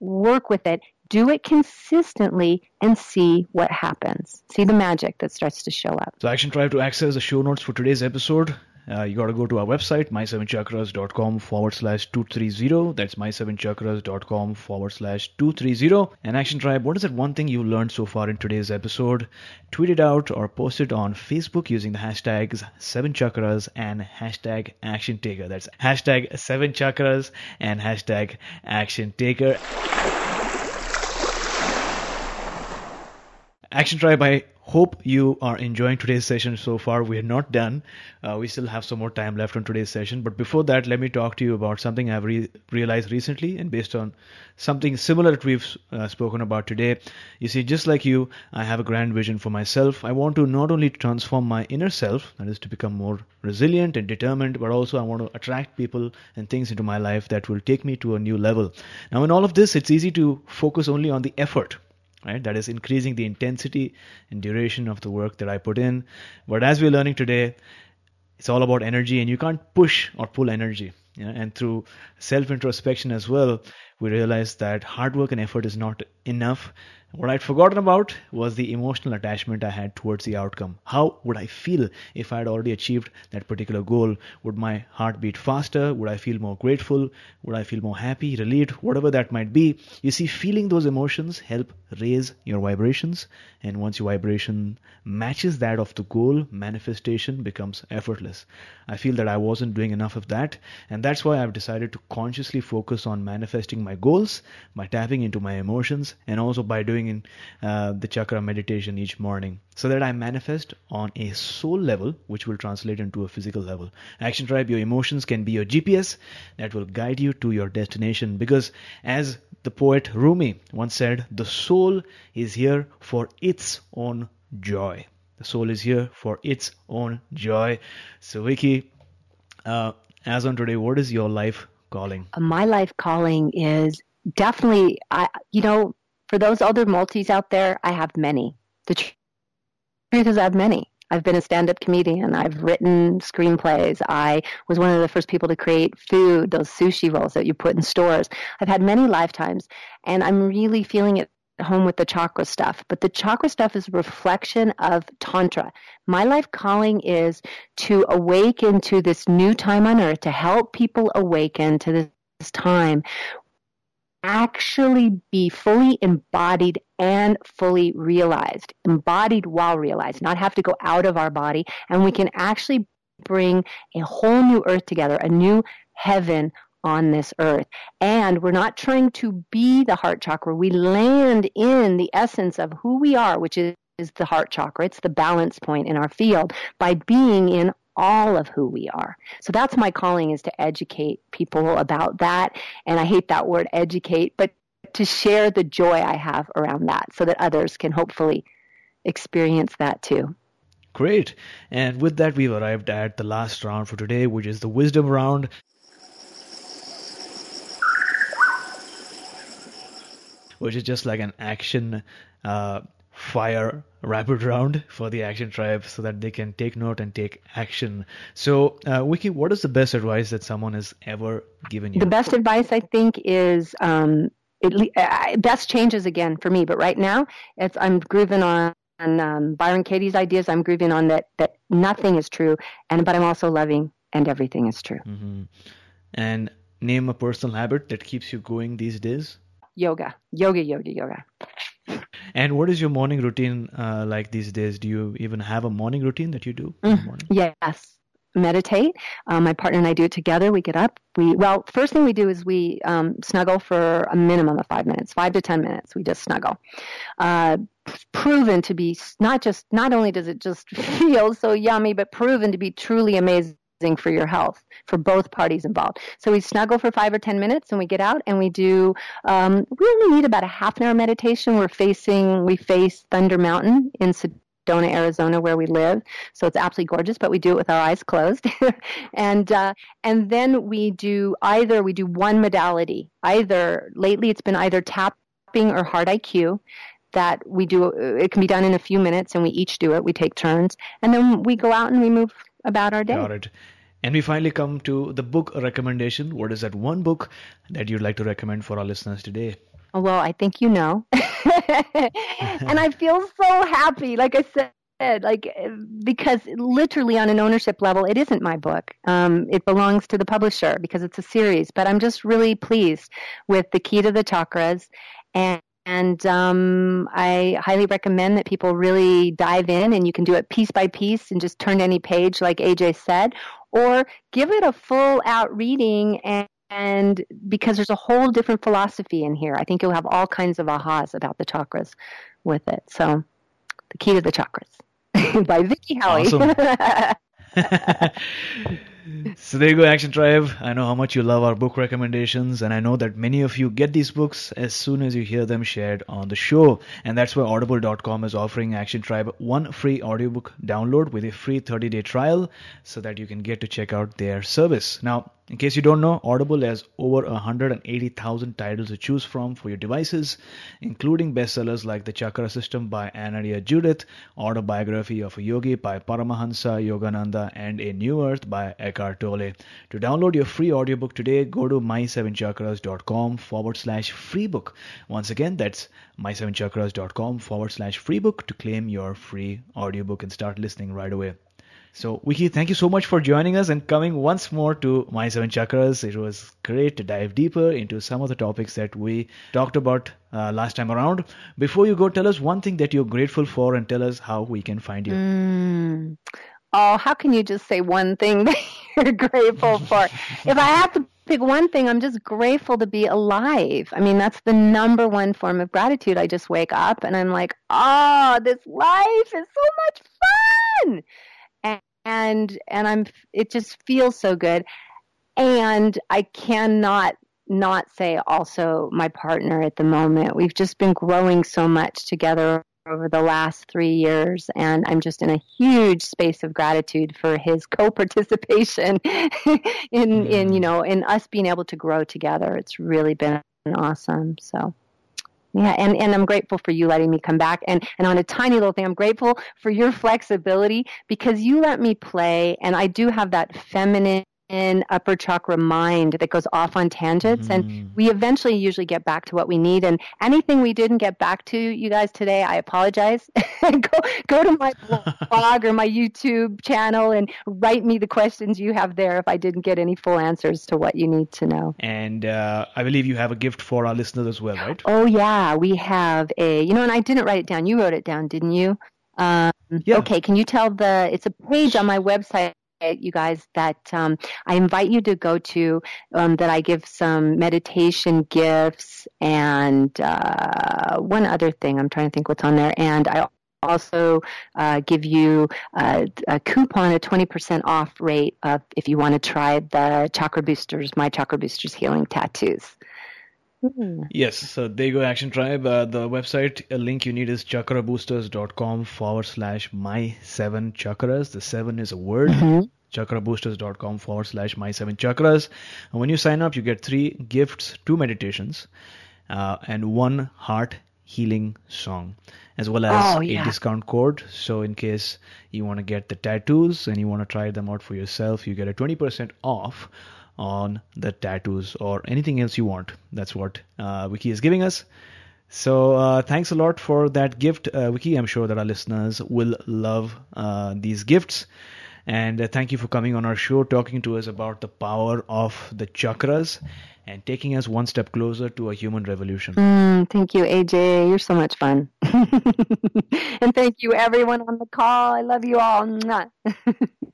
work with it. Do it consistently and see what happens. See the magic that starts to show up. So, Action Tribe to access the show notes for today's episode uh, you got to go to our website, my7chakras.com forward slash 230. That's my7chakras.com forward slash 230. And Action Tribe, what is that one thing you learned so far in today's episode? Tweet it out or post it on Facebook using the hashtags 7chakras and hashtag action taker. That's hashtag 7chakras and hashtag action taker. Action Tribe, I hope you are enjoying today's session so far. We are not done. Uh, we still have some more time left on today's session. But before that, let me talk to you about something I've re- realized recently and based on something similar that we've uh, spoken about today. You see, just like you, I have a grand vision for myself. I want to not only transform my inner self, that is to become more resilient and determined, but also I want to attract people and things into my life that will take me to a new level. Now, in all of this, it's easy to focus only on the effort right? That is increasing the intensity and duration of the work that I put in. But as we're learning today, it's all about energy, and you can't push or pull energy. and through self introspection as well, we realized that hard work and effort is not enough. What I'd forgotten about was the emotional attachment I had towards the outcome. How would I feel if I had already achieved that particular goal? Would my heart beat faster? Would I feel more grateful? Would I feel more happy, relieved, whatever that might be? You see, feeling those emotions help raise your vibrations, and once your vibration matches that of the goal, manifestation becomes effortless. I feel that I wasn't doing enough of that, and that's why I've decided to consciously focus on manifesting my goals by tapping into my emotions and also by doing in uh, the chakra meditation each morning so that I manifest on a soul level, which will translate into a physical level. Action Tribe, your emotions can be your GPS that will guide you to your destination because, as the poet Rumi once said, the soul is here for its own joy. The soul is here for its own joy. So, Vicki, uh, as on today, what is your life calling? Uh, my life calling is definitely, I, you know, for those other multis out there, I have many. The truth is, I have many. I've been a stand up comedian. I've written screenplays. I was one of the first people to create food, those sushi rolls that you put in stores. I've had many lifetimes, and I'm really feeling it home with the chakra stuff. But the chakra stuff is a reflection of Tantra. My life calling is to awaken to this new time on earth, to help people awaken to this time actually be fully embodied and fully realized, embodied while realized, not have to go out of our body. And we can actually bring a whole new earth together, a new heaven on this earth. And we're not trying to be the heart chakra. We land in the essence of who we are, which is, is the heart chakra. It's the balance point in our field by being in all of who we are. So that's my calling is to educate people about that. And I hate that word educate, but to share the joy I have around that so that others can hopefully experience that too. Great. And with that, we've arrived at the last round for today, which is the wisdom round. Which is just like an action uh, fire rapid round for the action tribe so that they can take note and take action. So, uh, Vicki, what is the best advice that someone has ever given you? The best advice, I think, is um, it, uh, best changes again for me, but right now it's I'm grooving on. on um, Byron Katie's ideas, I'm grooving on that that nothing is true, and but I'm also loving and everything is true. Mm-hmm. And name a personal habit that keeps you going these days. Yoga, yoga, yoga, yoga. And what is your morning routine uh, like these days? Do you even have a morning routine that you do? Mm, yes. Meditate. Um, my partner and I do it together. We get up. We well, first thing we do is we um, snuggle for a minimum of five minutes, five to ten minutes. We just snuggle. Uh, proven to be not just not only does it just <laughs> feel so yummy, but proven to be truly amazing for your health for both parties involved. So we snuggle for five or ten minutes and we get out and we do. Um, we only need about a half an hour meditation. We're facing we face Thunder Mountain in Sedona, Arizona, where we live. So it's absolutely gorgeous, but we do it with our eyes closed. <laughs> and uh, and then we do either we do one modality. Either lately it's been either tapping or Heart IQ that we do it can be done in a few minutes and we each do it we take turns and then we go out and we move about our day. Got it. And we finally come to the book recommendation. What is that one book that you'd like to recommend for our listeners today? Well, I think you know. <laughs> and I feel so happy, like I said, like because literally on an ownership level, it isn't my book. Um, it belongs to the publisher because it's a series. But I'm just really pleased with the key to the chakras and and um, I highly recommend that people really dive in and you can do it piece by piece and just turn any page, like AJ said, or give it a full out reading and, and because there's a whole different philosophy in here. I think you'll have all kinds of ahas about the chakras with it. So, The Key to the Chakras <laughs> by Vicki Howie. Awesome. <laughs> <laughs> so there you go, Action Tribe. I know how much you love our book recommendations, and I know that many of you get these books as soon as you hear them shared on the show. And that's why Audible.com is offering Action Tribe one free audiobook download with a free 30 day trial so that you can get to check out their service. Now, in case you don't know, Audible has over 180,000 titles to choose from for your devices, including bestsellers like The Chakra System by Anodea Judith, Autobiography of a Yogi by Paramahansa Yogananda, and A New Earth by Eckhart Tolle. To download your free audiobook today, go to my7chakras.com forward slash free book. Once again, that's my7chakras.com forward slash free book to claim your free audiobook and start listening right away. So, Vicki, thank you so much for joining us and coming once more to My Seven Chakras. It was great to dive deeper into some of the topics that we talked about uh, last time around. Before you go, tell us one thing that you're grateful for and tell us how we can find you. Mm. Oh, how can you just say one thing <laughs> that you're grateful for? if I have to pick one thing, I'm just grateful to be alive. I mean, that's the number one form of gratitude. I just wake up and I'm like, oh, this life is so much fun and and I'm it just feels so good. And I cannot not say also my partner at the moment. We've just been growing so much together over the last three years, and I'm just in a huge space of gratitude for his <laughs> co-participation in mm. in you know in us being able to grow together. It's really been awesome. So. Yeah, and, and I'm grateful for you letting me come back. And, and on a tiny little thing, I'm grateful for your flexibility because you let me play, and I do have that feminine in upper chakra mind that goes off on tangents mm. and we eventually usually get back to what we need. And anything we didn't get back to you guys today i apologize. <laughs> Go go to my <laughs> blog or my youtube channel and write me the questions you have there if i didn't get any full answers to what you need to know. And uh, i believe you have a gift for our listeners as well right? Oh yeah. We have a you know and i didn't write it down. You wrote it down didn't you? Um, yeah. Okay, can you tell the? It's a page on my website you guys that um, I invite you to go to um, that I give some meditation gifts and uh, one other thing. I'm trying to think what's on there. And I also uh, give you a, a, coupon, a 20% off rate of if you want to try the Chakra Boosters, my Chakra Boosters Healing Tattoos. Hmm. Yes, so there you go, Action Tribe. Uh, the website a link you need is chakraboosters.com forward slash my seven chakras. The seven is a word. Mm-hmm. Chakraboosters.com forward slash my seven chakras. And when you sign up, you get three gifts, two meditations, uh, and one heart healing song, as well as oh, yeah. a discount code. So, in case you want to get the tattoos and you want to try them out for yourself, you get a 20% off on the tattoos or anything else you want. That's what uh, Vicki is giving us. So uh, thanks a lot for that gift, uh, Vicki. I'm sure that our listeners will love uh, these gifts. And uh, thank you for coming on our show, talking to us about the power of the chakras and taking us one step closer to a human revolution. Mm, thank you, AJ. You're so much fun. <laughs> and thank you, everyone on the call. I love you all. <laughs>